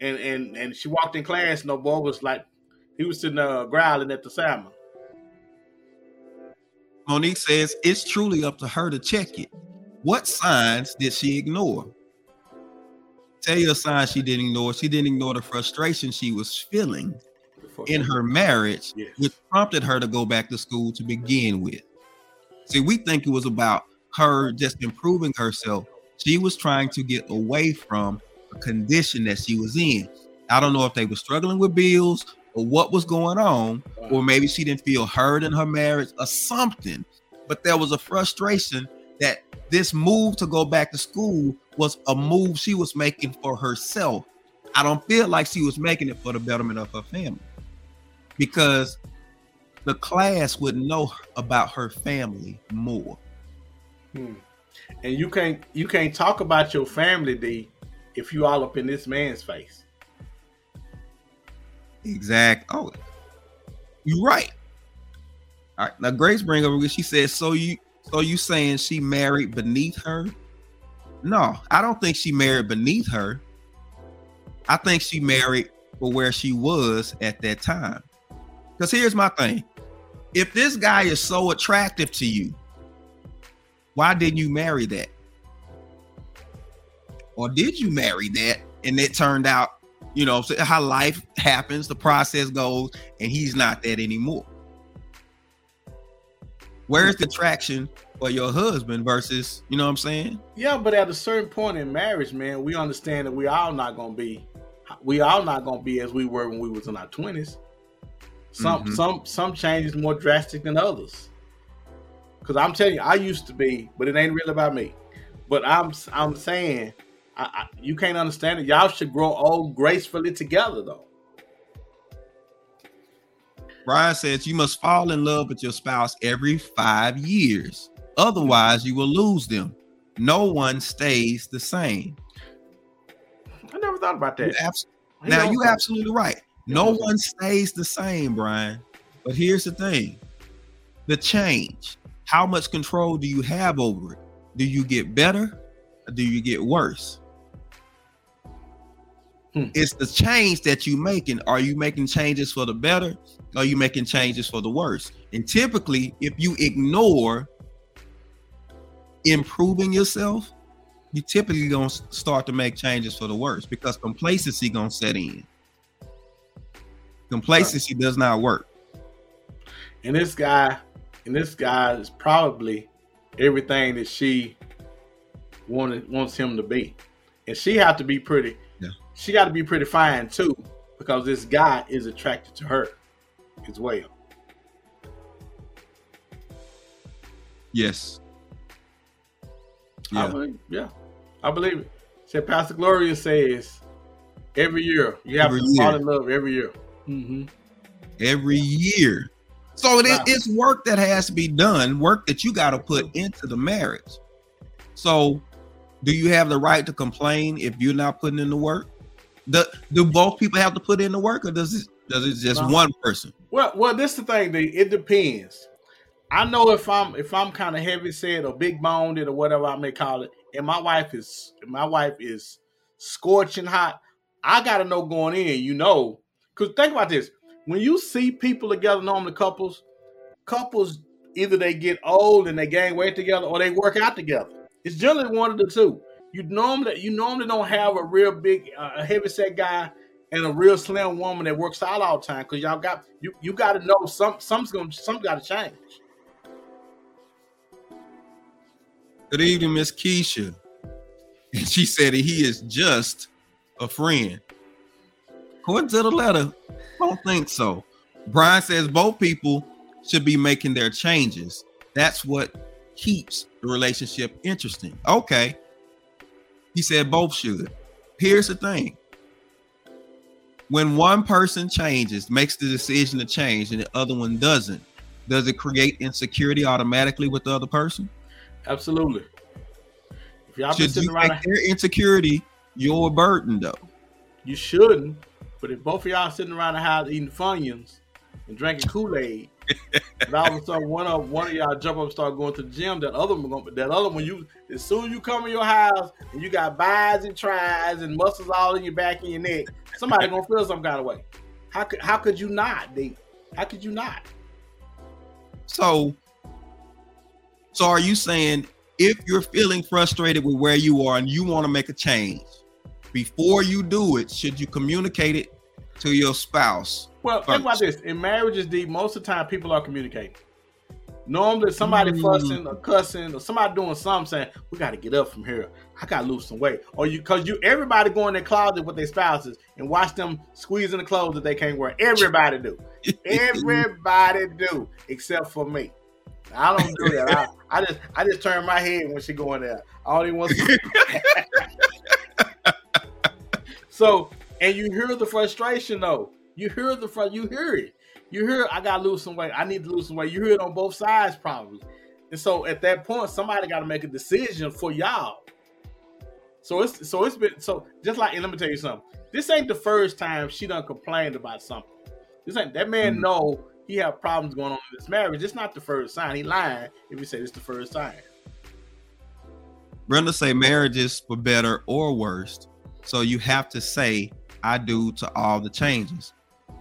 and and and she walked in class. No boy was like he was sitting there growling at the salmon. Monique says it's truly up to her to check it. What signs did she ignore? Tell you a sign she didn't ignore. She didn't ignore the frustration she was feeling in her marriage, Yes. which prompted her to go back to school to begin with. See, we think it was about her just improving herself. She was trying to get away from a condition that she was in. I don't know if they were struggling with bills or what was going on, or maybe she didn't feel heard in her marriage or something. But there was a frustration that this move to go back to school was a move she was making for herself. I don't feel like she was making it for the betterment of her family because the class would know about her family more. Hmm. And you can't you can't talk about your family, D, if you all up in this man's face. Exact. Oh, you're right. All right. Now Grace bring over. She says, "So you, so you saying she married beneath her? No, I don't think she married beneath her. I think she married for where she was at that time. Because here's my thing: if this guy is so attractive to you, why didn't you marry that? Or did you marry that and it turned out you know how life happens the process goes and he's not that anymore where's the attraction for your husband versus you know what i'm saying Yeah, but at a certain point in marriage, man, we understand that we all not gonna be we all not gonna be as we were when we was in our twenties. Some Mhm. some some changes more drastic than others. Cause I'm telling you, I used to be, but it ain't really about me. But I'm I'm saying, I, I, you can't understand it. Y'all should grow old gracefully together, though. Brian says you must fall in love with your spouse every five years. Otherwise you will lose them. No one stays the same. I never thought about You that. abs- now you think- absolutely right. No one stays the same brian. But here's the thing. The change. How much control do you have over it? Do you get better or do you get worse? Hmm. it's the change that you making. Are you making changes for the better are you making changes for the worse and typically if you ignore improving yourself you typically gonna start to make changes for the worse because complacency gonna set in Complacency does not work. And this guy, and this guy is probably everything that she wanted wants him to be. And she have to be pretty. Yeah. She got to be pretty fine too, because this guy is attracted to her as well. Yes. I Yeah. believe, yeah, I believe it. Said Pastor Gloria says every year you have Every to fall year. in love every year. Mm-hmm. Every year. So it, Wow. it's work that has to be done, work that you got to put into the marriage. So, do you have the right to complain if you're not putting in the work? Do, do both people have to put in the work, or does it does it just No. one person? Well, well, this is the thing. It depends. I know if I'm if I'm kind of heavy set or big boned or whatever I may call it, and my wife is my wife is scorching hot. I gotta know going in. You know, because think about this: when you see people together, normally couples, couples either they get old and they gain weight together, or they work out together. It's generally one of the two. You normally you normally don't have a real big, uh, heavy set guy and a real slim woman that works out all the time because y'all got you you got to know some something's gonna something got to change. Good evening, Miss Keisha. And she said he is just a friend. According to the letter, don't think so. Brian says both people should be making their changes. That's what keeps the relationship interesting. Okay. He said both should. Here's the thing. When one person changes, makes the decision to change, and the other one doesn't, does it create insecurity automatically with the other person? Absolutely. If y'all been Should sitting you around, make their insecurity your burden though? you shouldn't. But if both of y'all sitting around the house eating Funyuns and drinking Kool Aid, and all of a sudden one of one of y'all jump up and start going to the gym, that other one that other one you as soon as you come in your house and you got buys and tries and muscles all in your back and your neck, somebody gonna feel some kind of way. How could how could you not, D? How could you not? So, so are you saying if you're feeling frustrated with where you are and you want to make a change, before you do it, should you communicate it to your spouse? Well, think about this. In marriages, D, most of the time people are communicating. Normally, somebody Mm. fussing or cussing or somebody doing something saying, "We got to get up from here. I got to lose some weight." Or you, cause you, everybody go in their closet with their spouses and watch them squeezing the clothes that they can't wear. Everybody do. Everybody do, except for me. I don't do that. I, I just, I just turn my head when she go in there. I don't even want to. so, and you hear the frustration though. You hear the front. You hear it. You hear. I gotta lose some weight. I need to lose some weight. You hear it on both sides probably. And so at that point, somebody got to make a decision for y'all. So it's so it's been so just like let me tell you something. This ain't the first time she done complained about something. This ain't that man Mhm. know he have problems going on in this marriage. It's not the first sign. He lying if he said it's the first sign. Brenda say marriages for better or worse. So you have to say I do to all the changes.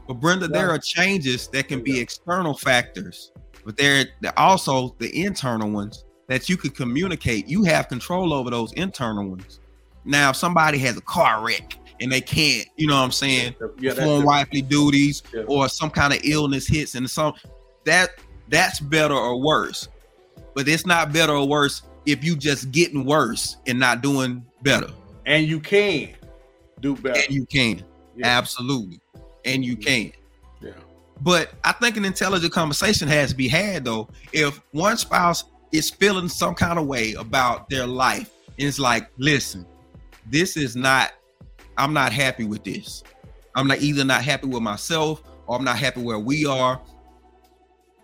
But Brenda, there are changes that can be external factors, but there there are also the internal ones that you could communicate. You have control over those internal ones. Now, if somebody has a car wreck and they can't, you know what I'm saying, Yeah, perform wifely duties Yeah. or some kind of illness hits and some that that's better or worse. But it's not better or worse if you just getting worse and not doing better. and you can do better. And you can. Yeah. Absolutely. And you can. Yeah. But I think an intelligent conversation has to be had though. If one spouse is feeling some kind of way about their life, and it's like, listen, this is not, I'm not happy with this. I'm not either not happy with myself or I'm not happy where we are.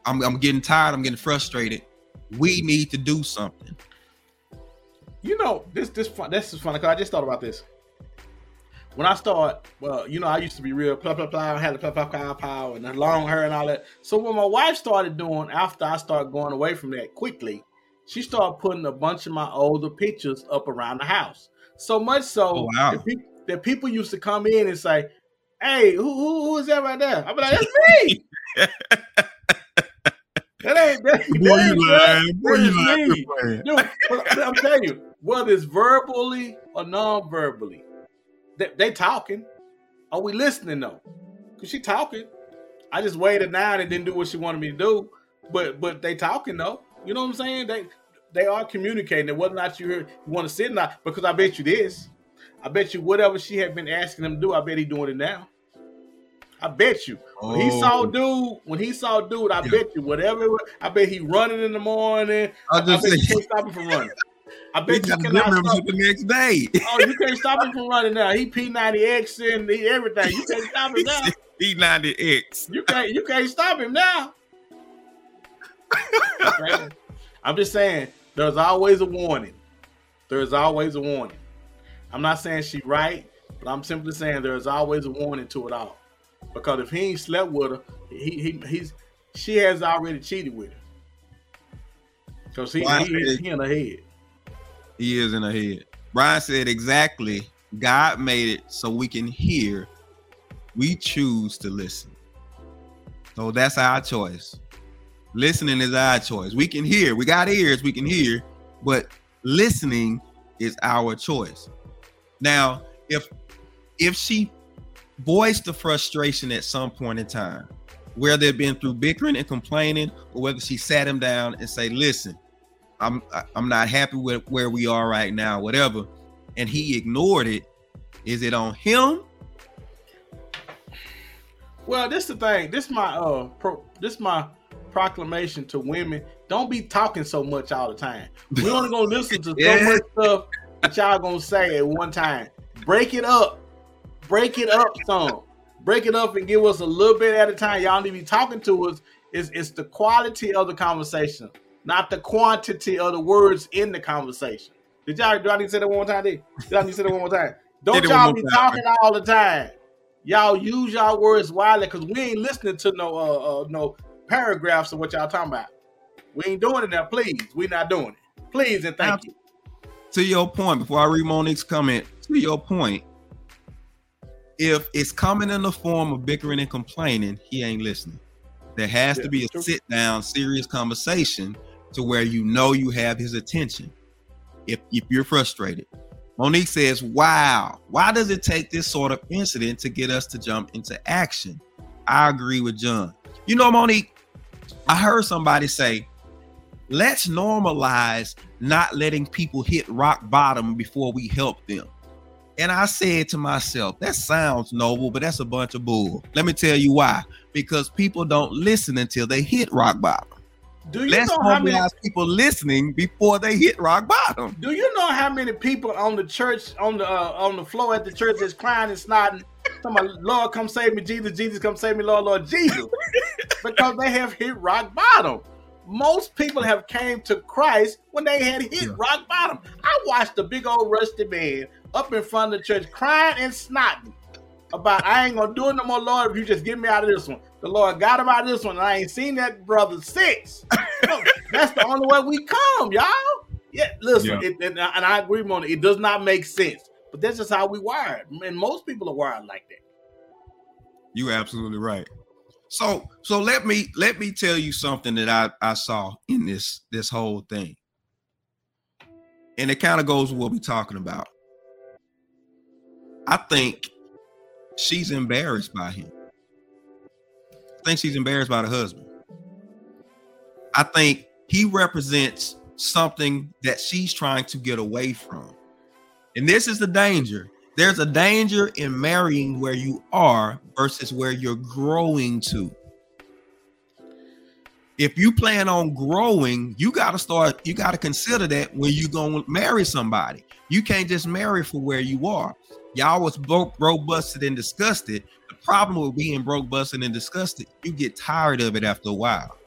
I'm, I'm getting tired, I'm getting frustrated. We need to do something. You know, this this fun. This is funny because I just thought about this. When I start, well, you know, I used to be real blah blah blah, had the blah blah blah power and the long hair and all that. So what my wife started doing after I started going away from that quickly, she started putting a bunch of my older pictures up around the house. So much so Oh, wow. that, pe- that people used to come in and say, "Hey, who who, who is that right there?" I'm like, "That's me." that ain't that, Boy, that you lying. Boy, you lying. Dude, I'm telling you, whether it's verbally or non-verbally, they, they talking. Are we listening though? Cause she talking. I just waited down and didn't do what she wanted me to do. But but they talking though. You know what I'm saying? They they are communicating. And whether or not you, hear, you want to sit or not, because I bet you this. I bet you whatever she had been asking him to do, I bet he doing it now. I bet you. When he saw Oh. dude, when he saw dude, I Yeah. bet you whatever. I bet he running in the morning. I I just bet you say can't stop him from running. I bet you cannot stop. the next day. Oh, you can't stop him from running now. He P90X and he everything. You can't stop him now. P90X. You can't you can't stop him now. Okay? I'm just saying there's always a warning. There's always a warning. I'm not saying she right, but I'm simply saying there's always a warning to it all. Because if he ain't slept with her, he, he he's she has already cheated with him. Because he, Well, he, he, in her head. He is in her head. Brian said exactly. God made it so we can hear. We choose to listen. So that's our choice. Listening is our choice. We can hear. We got ears. We can hear, but listening is our choice. Now, if if she voiced the frustration at some point in time, whether it been through bickering and complaining, or whether she sat him down and say, "Listen, I'm I'm not happy with where we are right now, whatever," and he ignored it, is it on him? Well, this the thing. This my uh pro, this my proclamation to women. Don't be talking so much all the time. We only gonna listen to Yeah. so much stuff that y'all gonna say at one time. Break it up. Break it up some. Break it up and give us a little bit at a time. Y'all need to be talking to us. It's, it's the quality of the conversation, not the quantity of the words in the conversation. Did y'all do I need to say that one more time? Did did I need to say that one more time? Don't Say that one y'all be time, talking all the time. Y'all use y'all words wisely because we ain't listening to no uh, uh no paragraphs of what y'all talking about. We ain't doing it now. Please, we not doing it. Please and thank you. To your point, before I read Monique's comment, to your point, if it's coming in the form of bickering and complaining, he ain't listening. There has Yeah, to be a true. sit down, serious conversation to where you know you have his attention. If if you're frustrated, Monique says, "Wow, why does it take this sort of incident to get us to jump into action?" I agree with John. You know, Monique, I heard somebody say, "Let's normalize not letting people hit rock bottom before we help them." And I said to myself, that sounds noble, but that's a bunch of bull. Let me tell you why. Because people don't listen until they hit rock bottom. Do you Let's know how many? people listening before they hit rock bottom. Do you know how many people on the church on the uh, on the floor at the church is crying and snotting? Somebody, Lord, come save me, Jesus, Jesus, come save me, Lord, Lord, Jesus, because they have hit rock bottom. Most people have came to Christ when they had hit Yeah. rock bottom. I watched a big old rusty man up in front of the church crying and snotting about I ain't gonna do it no more, Lord, if you just get me out of this one. The Lord got him out of this one, and I ain't seen that brother since. That's the only way we come, y'all. Yeah, listen, Yeah. It, and, I- and I agree on it. It does not make sense, but that's just how we wired, and most people are wired like that. You absolutely right. So so let me let me tell you something that I, I saw in this this whole thing. And it kind of goes with what we're talking about. I think she's embarrassed by him. Think she's embarrassed by the husband. I think he represents something that she's trying to get away from. And this is the danger. There's a danger in marrying where you are versus where you're growing to. If you plan on growing, you got to start, you got to consider that when you're going to marry somebody. You can't just marry for where you are. Y'all was broke, broke, busted, and disgusted. Problem with being broke, busted, and disgusted, you get tired of it after a while.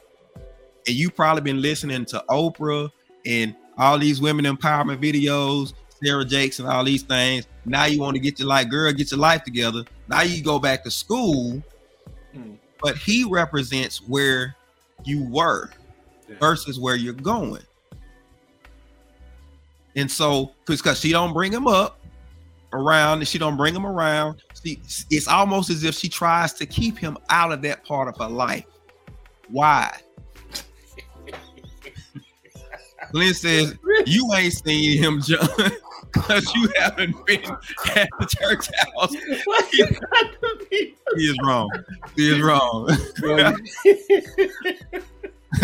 And you probably been listening to Oprah and all these women empowerment videos, Sarah Jakes, and all these things. Now you want to get your life, girl, get your life together. Now you go back to school, Hmm. but he represents where you were Yeah. versus where you're going. And so, because she don't bring him up around, and she don't bring him around. She, it's almost as if she tries to keep him out of that part of her life. Why? Glenn says you ain't seen him, John, because you haven't been at the church house. To He is wrong. He is wrong.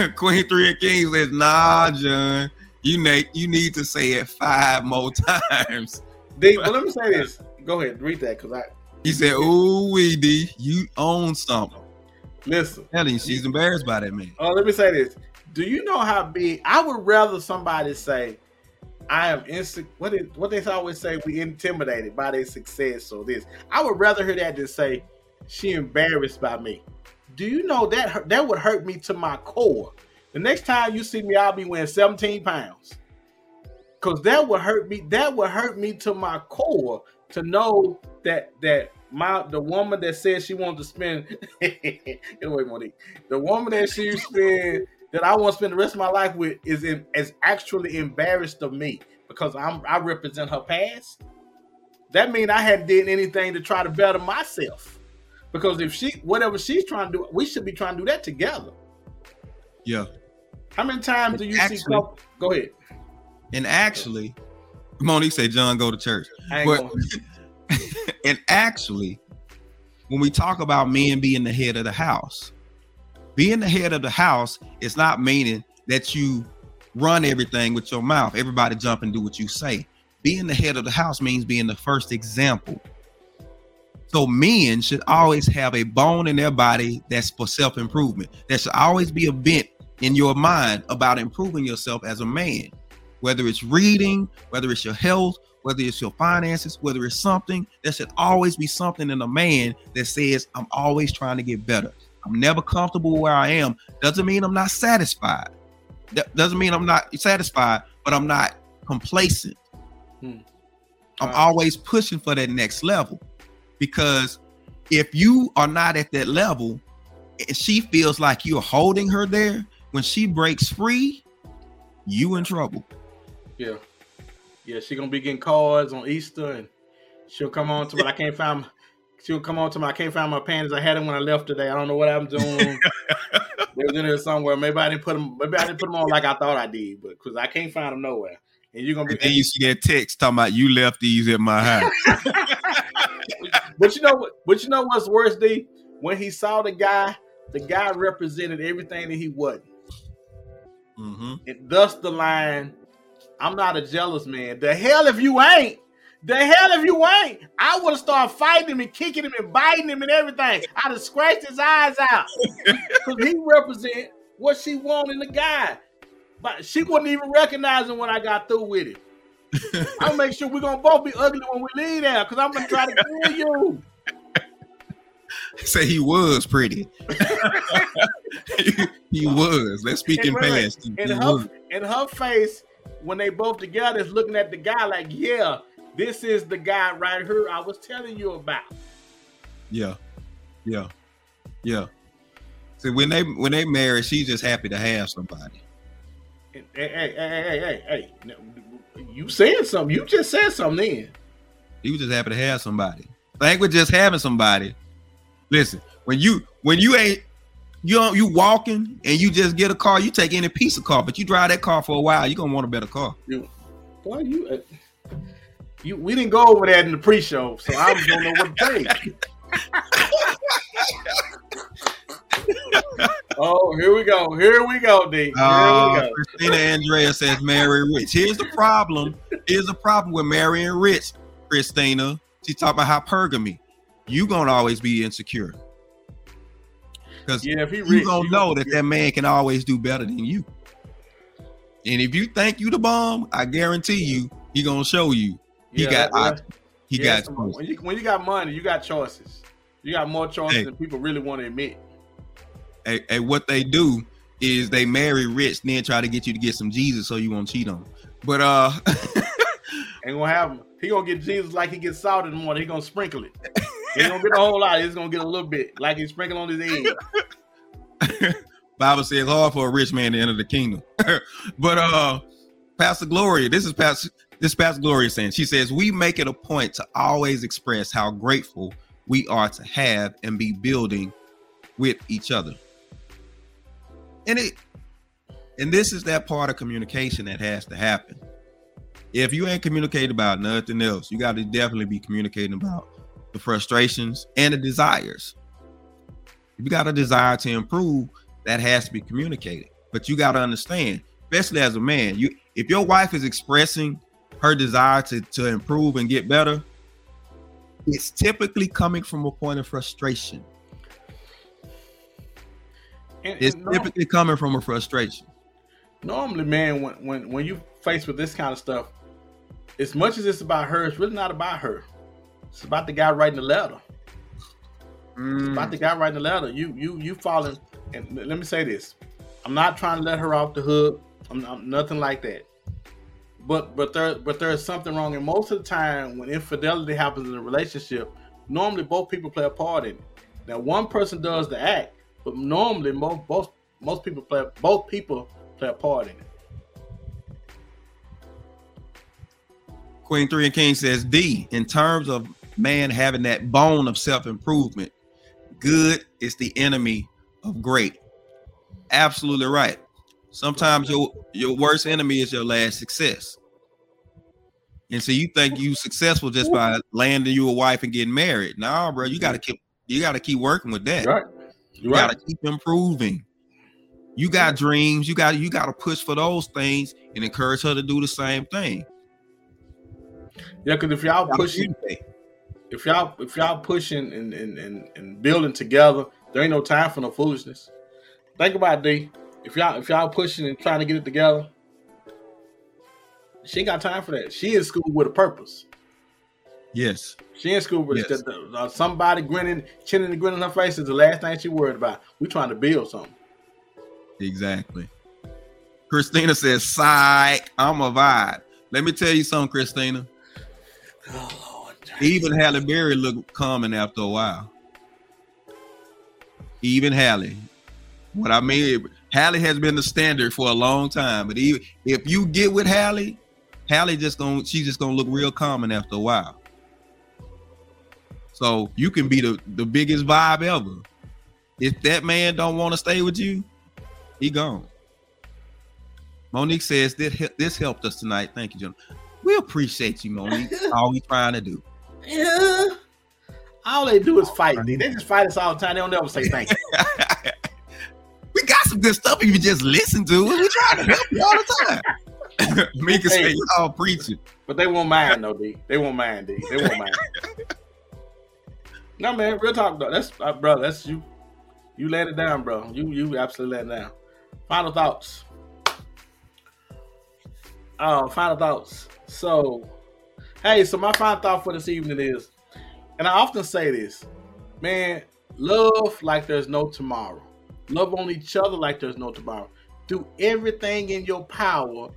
Queen Three of Kings says, "Nah, John, you need you need to say it five more times." D, well, let me say this. Go ahead, read that because I He said, "Ooh, wee, D, you own something." listen. Telling you, she's embarrassed by that man. Oh, let me say this. Do you know how big? I would rather somebody say, "I am insec." What is what they always say? We intimidated by their success or this. I would rather hear that than say, "She embarrassed by me." Do you know that that would hurt me to my core? The next time you see me, I'll be weighing 17 pounds. Cause that would hurt me. That would hurt me to my core to know that that my the woman that says she wants to spend wait, Monique, the woman that she spend that I want to spend the rest of my life with is in, is actually embarrassed of me because I'm I represent her past. That means I hadn't did anything to try to better myself. Because if she whatever she's trying to do, we should be trying to do that together. Yeah, How many times do you see Actually- couple? Go ahead. and actually, Monique said, "John, go to church." I ain't But- going. and actually, when we talk about men being the head of the house, being the head of the house is not meaning that you run everything with your mouth. Everybody jump and do what you say. Being the head of the house means being the first example. So men should always have a bone in their body that's for self-improvement. There should always be a bent in your mind about improving yourself as a man. Whether it's reading, whether it's your health, whether it's your finances, whether it's something, there should always be something in a man that says, I'm always trying to get better. I'm never comfortable where I am. Doesn't mean I'm not satisfied. That doesn't mean I'm not satisfied, but I'm not complacent. Hmm. I'm Right. always pushing for that next level. Because if you are not at that level and she feels like you're holding her there, when she breaks free, you in trouble. Yeah. Yeah, she gonna be getting cards on Easter and she'll come on to me. I can't find she'll come on to me. I can't find my panties. I had them when I left today. I don't know what I'm doing. they was in there somewhere. Maybe I didn't put them maybe I didn't put them on like I thought I did, but because I can't find them nowhere. And you're gonna And be then you see that text talking about you left these at my house. But you know what but you know what's worse, D? When he saw the guy, the guy represented everything that he wasn't. Mm-hmm. And thus the line, I'm not a jealous man. The hell if you ain't. The hell if you ain't. I would have started fighting him and kicking him and biting him and everything. I'd have scratched his eyes out. Because he represent what she wanted in the guy. But she wouldn't even recognize him when I got through with it. I'll make sure we're gonna both be ugly when we leave there because I'm gonna try to kill you. Say he was pretty. he was. Let's speak in And wait. past. He, And he her was. and her face when they both together is looking at the guy like, yeah, this is the guy right here I was telling you about. Yeah, yeah, yeah. See, when they when they marry, she's just happy to have somebody. Hey, hey, hey, hey, hey, hey, you saying something? You just said something. Then He was just happy to have somebody. Think with just having somebody. Listen, when you when you ain't you you walking and you just get a car, you take any piece of car, but you drive that car for a while, You are gonna want a better car. boy, you, uh, you, we didn't go over that in the pre-show, so I don't know what to think. oh, here we go. Here we go, D. Here Uh, we go. Christina Andrea says marry rich. Here's the problem. Here's the problem with marrying rich, Christina. She's talking about hypergamy. You're gonna always be insecure. Because Yeah, if he you rich, gonna you know that that man can always do better than you. And if you think you the bomb, I guarantee you, he gonna show you. He Yeah, got options. He yeah, got when you when you got money, you got choices. You got more choices Hey. than people really want to admit. And, and what they do is they marry rich, then try to get you to get some Jesus so you won't cheat on. 'em. But uh, Ain't gonna have him. He gonna get Jesus like he gets salt in the morning. He gonna sprinkle it. He ain't gonna get a whole lot. He's gonna get a little bit, like he's sprinkling on his egg. Bible says hard for a rich man to enter the kingdom. but uh Pastor Gloria, this is Pastor this Pastor Gloria saying, she says, we make it a point to always express how grateful we are to have and be building with each other. And it and this is that part of communication that has to happen. If you ain't communicating about nothing else, you got to definitely be communicating about the frustrations, and the desires. If you got a desire to improve, that has to be communicated. But you got to understand, especially as a man, you if your wife is expressing her desire to, to improve and get better, it's typically coming from a point of frustration. And, it's and typically coming from a frustration. Normally, man, when when when you faced with this kind of stuff, as much as it's about her, it's really not about her. It's about the guy writing the letter. Mm. It's about the mm. guy writing the letter. You you you falling. And let me say this: I'm not trying to let her off the hook. I'm, I'm nothing like that. But but there but there is something wrong. And most of the time, when infidelity happens in a relationship, normally both people play a part in it. Now, one person does the act, but normally most most most people play both people play a part in it. Queen Three and King says D in terms of man having that bone of self improvement. Good is the enemy of great. Absolutely right. Sometimes your your worst enemy is your last success. And so you think you successful just by landing you a wife and getting married. Nah, bro, you gotta keep you gotta keep working with that. Right. You right. gotta keep improving. You got dreams, you got you gotta push for those things and encourage her to do the same thing. Yeah, because if y'all pushing if y'all if y'all pushing and, and, and, and building together, there ain't no time for no foolishness. Think about it, D. If y'all if y'all pushing and trying to get it together, she ain't got time for that. She in school with a purpose. Yes. She in school with yes. the, uh, somebody grinning, chinning and grinning her face is the last thing she worried about. We trying to build something. Exactly. Christina says, "Psych, I'm a vibe." Let me tell you something, Christina. Even Halle Berry looked common after a while. Even Halle. What I mean, Halle has been the standard for a long time. But even if you get with Halle, Halle just gonna she's just gonna look real common after a while. So you can be the, the biggest vibe ever. If that man don't want to stay with you, he gone. Monique says this this helped us tonight. Thank you, gentlemen. We appreciate you, Monique. all we trying to do. Yeah. All they do is fight. They just fight us all the time. They don't ever say thank you. we got some good stuff if you just listen to it. We try to help you all the time. Mika hey, say y'all preaching. But they won't mind though, D. They won't mind, D. They won't mind. no man, real talk though. That's uh, bro, that's you. You let it down, bro. You you absolutely let it down. Final thoughts. Uh, final thoughts. So, hey, so my final thought for this evening is, and I often say this, man, love like there's no tomorrow. Love on each other like there's no tomorrow. Do everything in your power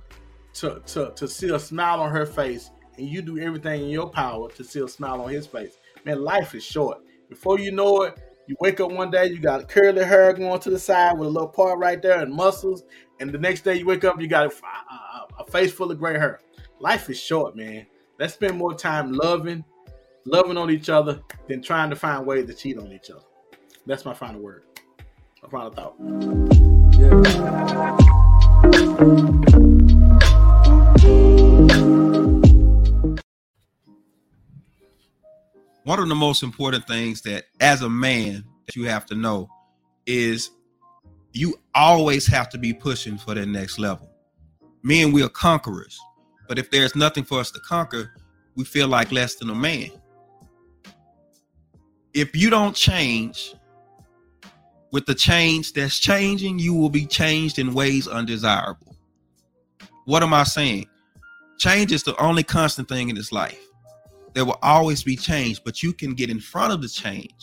to, to, to see a smile on her face, and you do everything in your power to see a smile on his face. Man, life is short. Before you know it, you wake up one day, you got curly hair going to the side with a little part right there and muscles, and the next day you wake up, you got a, a, a face full of gray hair. Life is short, man. Let's spend more time loving, loving on each other than trying to find ways to cheat on each other. That's my final word My final thought. Yeah. One of the most important things that as a man that you have to know is you always have to be pushing for the next level. Men, we are conquerors. But if there's nothing for us to conquer, we feel like less than a man. If you don't change, with the change that's changing, you will be changed in ways undesirable. What am I saying? Change is the only constant thing in this life. There will always be change, but you can get in front of the change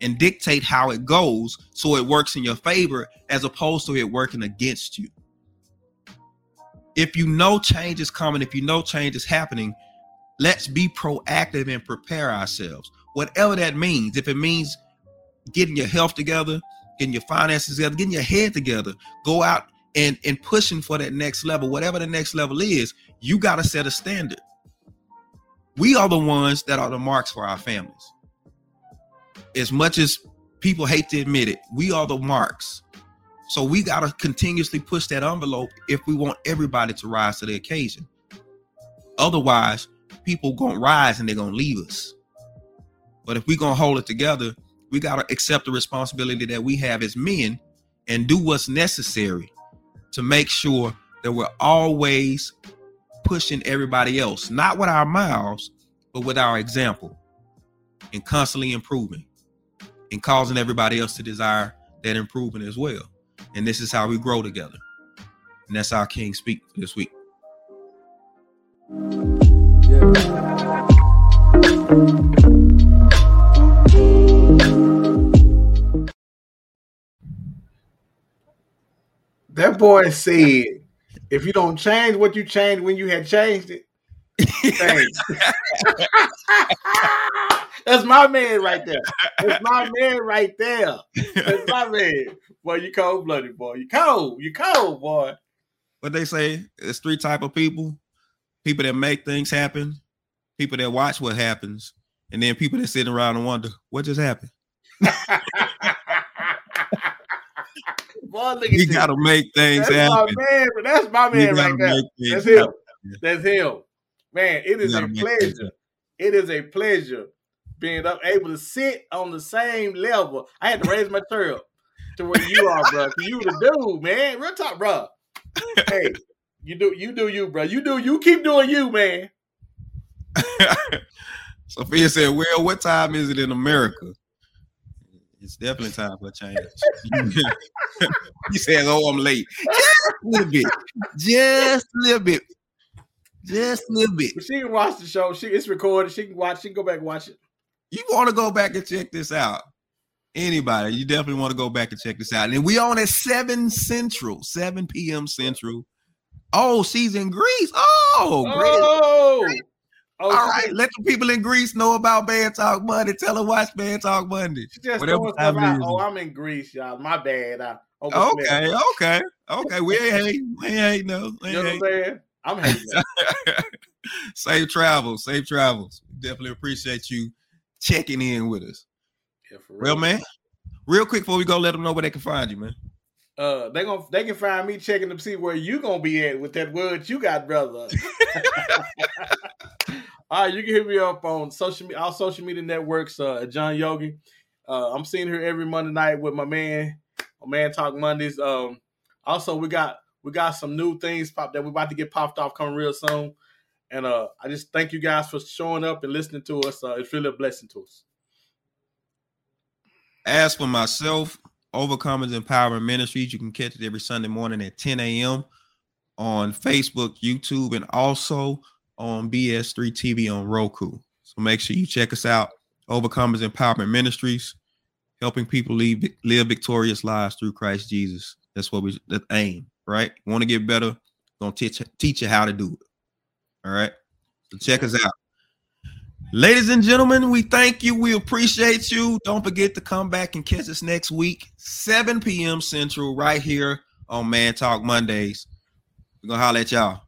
and dictate how it goes so it works in your favor as opposed to it working against you. If you know change is coming, if you know change is happening, let's be proactive and prepare ourselves. Whatever that means, if it means getting your health together, getting your finances together, getting your head together, go out and and pushing for that next level, whatever the next level is, you got to set a standard. We are the ones that are the marks for our families. As much as people hate to admit it, we are the marks. So we got to continuously push that envelope if we want everybody to rise to the occasion. Otherwise, people going to rise and they're going to leave us. But if we're gonna hold it together, we gotta accept the responsibility that we have as men and do what's necessary to make sure that we're always pushing everybody else, not with our mouths, but with our example, and constantly improving and causing everybody else to desire that improvement as well. And this is how we grow together. And that's our King speak for this week. That boy said, if you don't change what you changed when you had changed it, change. That's my man right there. That's my man right there. That's my man. Boy, you cold blooded, boy. You cold. You cold, boy. What they say, It's three type of people: people that make things happen, people that watch what happens, and then people that sit around and wonder what just happened. boy, look at You this. gotta make things That's happen. my man. That's my man gotta right there. That's him. happen. That's him. Man, it is a gotta make things pleasure. It is a pleasure being up, able to sit on the same level. I had to raise my chair up to where you are, bro. You the dude, man. Real talk, bro. Hey, you do you do you, bro. You do you keep doing you, man. Sophia said, Well, what time is it in America? It's definitely time for a change. he said, Oh, I'm late. Just a little bit. Just a little bit. Just a little bit. But she can watch the show. She it's recorded. She can watch. She can go back and watch it. You want to go back and check this out. Anybody, you definitely want to go back and check this out. And we on at 7 Central, 7 p.m. Central. Oh, she's in Greece. Oh, oh! Greece. Oh, oh, All she let the people in Greece know about Bad Talk Monday. Tell them watch Bad Talk Monday. Just Whatever time stuff it out. is. Oh, I'm in Greece, y'all. My bad. I. Okay, okay, okay. We ain't hating. We ain't hating, no. We You know what I'm saying? I'm hating. safe travels, safe travels. Definitely appreciate you checking in with us. Yeah, for Real man. Real quick before we go, let them know where they can find you, man. Uh, they gonna they can find me checking to see where you gonna be at with that word you got, brother. All right, you can hit me up on social media, all social media networks. Uh, John Yogi. Uh, I'm seeing her every Monday night with my man, my man Talk Mondays. Um, also we got we got some new things pop that we're about to get popped off coming real soon. And uh, I just thank you guys for showing up and listening to us. Uh, it's really a blessing to us. As for myself, Overcomers Empowerment Ministries, you can catch it every Sunday morning at 10 a.m. on Facebook, YouTube, and also on BS3 TV on Roku. So make sure you check us out. Overcomers Empowerment Ministries, helping people live, live victorious lives through Christ Jesus. That's what we that aim, right? Want to get better? Gonna teach teach you how to do it. All right. So check us out. Ladies and gentlemen, we thank you. We appreciate you. Don't forget to come back and catch us next week, 7 p.m. Central, right here on Man Talk Mondays. We're gonna holler at y'all.